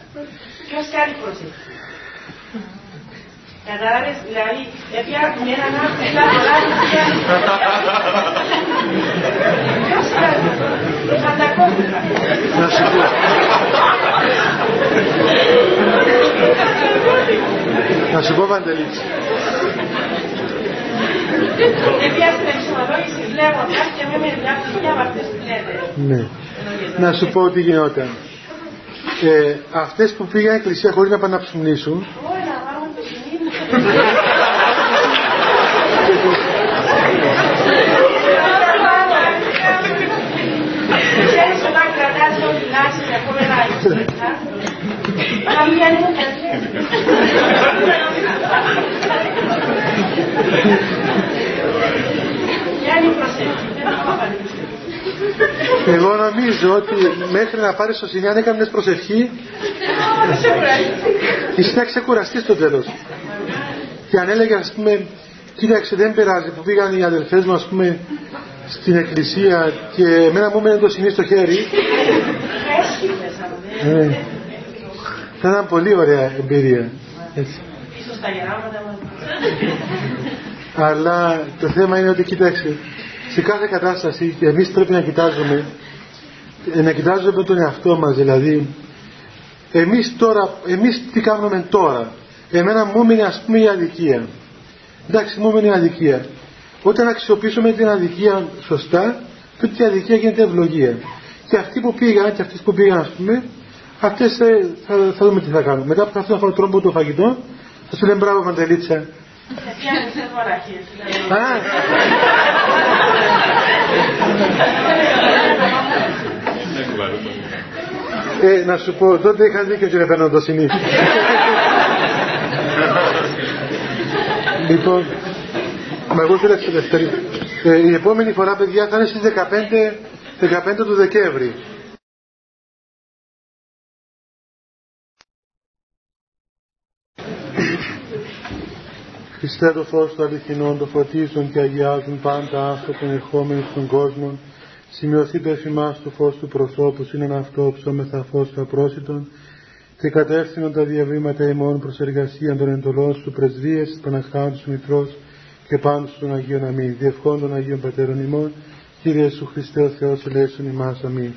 Ποιος κάνει προσευχή; Κατάλαβες, δηλαδή, με έναν άνθρωπο να κολλάει Ποιος κάνει. Φαντακόφυγα. Να σου πω. Να σου πω, Παντελής. Επειδή στην εξομολόγηση λέγοντας και με μια δουλειά από αυτές που λέτε. Ναι. να σου πω τι γινόταν. Ε, αυτές που πήγαν εκκλησία χωρίς να πάνε να ψουμνήσουν εγώ νομίζω ότι μέχρι να πάρεις το σημείο αν έκανες προσευχή είσαι να ξεκουραστείς στο τέλος και αν έλεγε ας πούμε κοίταξε δεν περάζει που πήγαν οι αδελφές μου ας πούμε στην εκκλησία και εμένα μου έμενε το σημείο στο χέρι ε, θα ήταν πολύ ωραία εμπειρία έτσι. αλλά το θέμα είναι ότι κοίταξε σε κάθε κατάσταση εμείς πρέπει να κοιτάζουμε να κοιτάζουμε τον εαυτό μας δηλαδή εμείς τώρα εμείς τι κάνουμε τώρα εμένα μου έμεινε ας πούμε η αδικία. Εντάξει μου έμεινε η αδικία. Όταν αξιοποιήσουμε την αδικία σωστά τότε η αδικία γίνεται ευλογία. Και αυτοί που πήγαν και αυτές που πήγαν ας πούμε αυτές ε, θα, θα, δούμε τι θα κάνουν μετά που θα αυτόν τον τρόπο το φαγητό θα σου λένε μπράβο Μαντελίτσα. Ε, να σου πω, τότε είχα δίκιο και να το συνήθω. Λοιπόν, μα εγώ θέλω δεύτερη. Ε, η επόμενη φορά, παιδιά, θα είναι στις 15, 15 του Δεκέμβρη. Χριστέ το φως του αληθινών, το φωτίζουν και αγιάζουν πάντα άνθρωπον ερχόμενοι στον κόσμο, σημειωθεί πέφημάς το φως του προσώπου, είναι ένα αυτό ψώμεθα φως του απρόσιτον, και κατεύθυνον τα διαβήματα ημών προς εργασία των εντολών σου πρεσβείες, Παναχάντου σου Μητρός και πάνω στον Αγίον Αμήν, διευχών των Αγίων Πατέρων ημών, Κύριε Σου Χριστέ ο Θεός ελέησον ημάς Αμήν.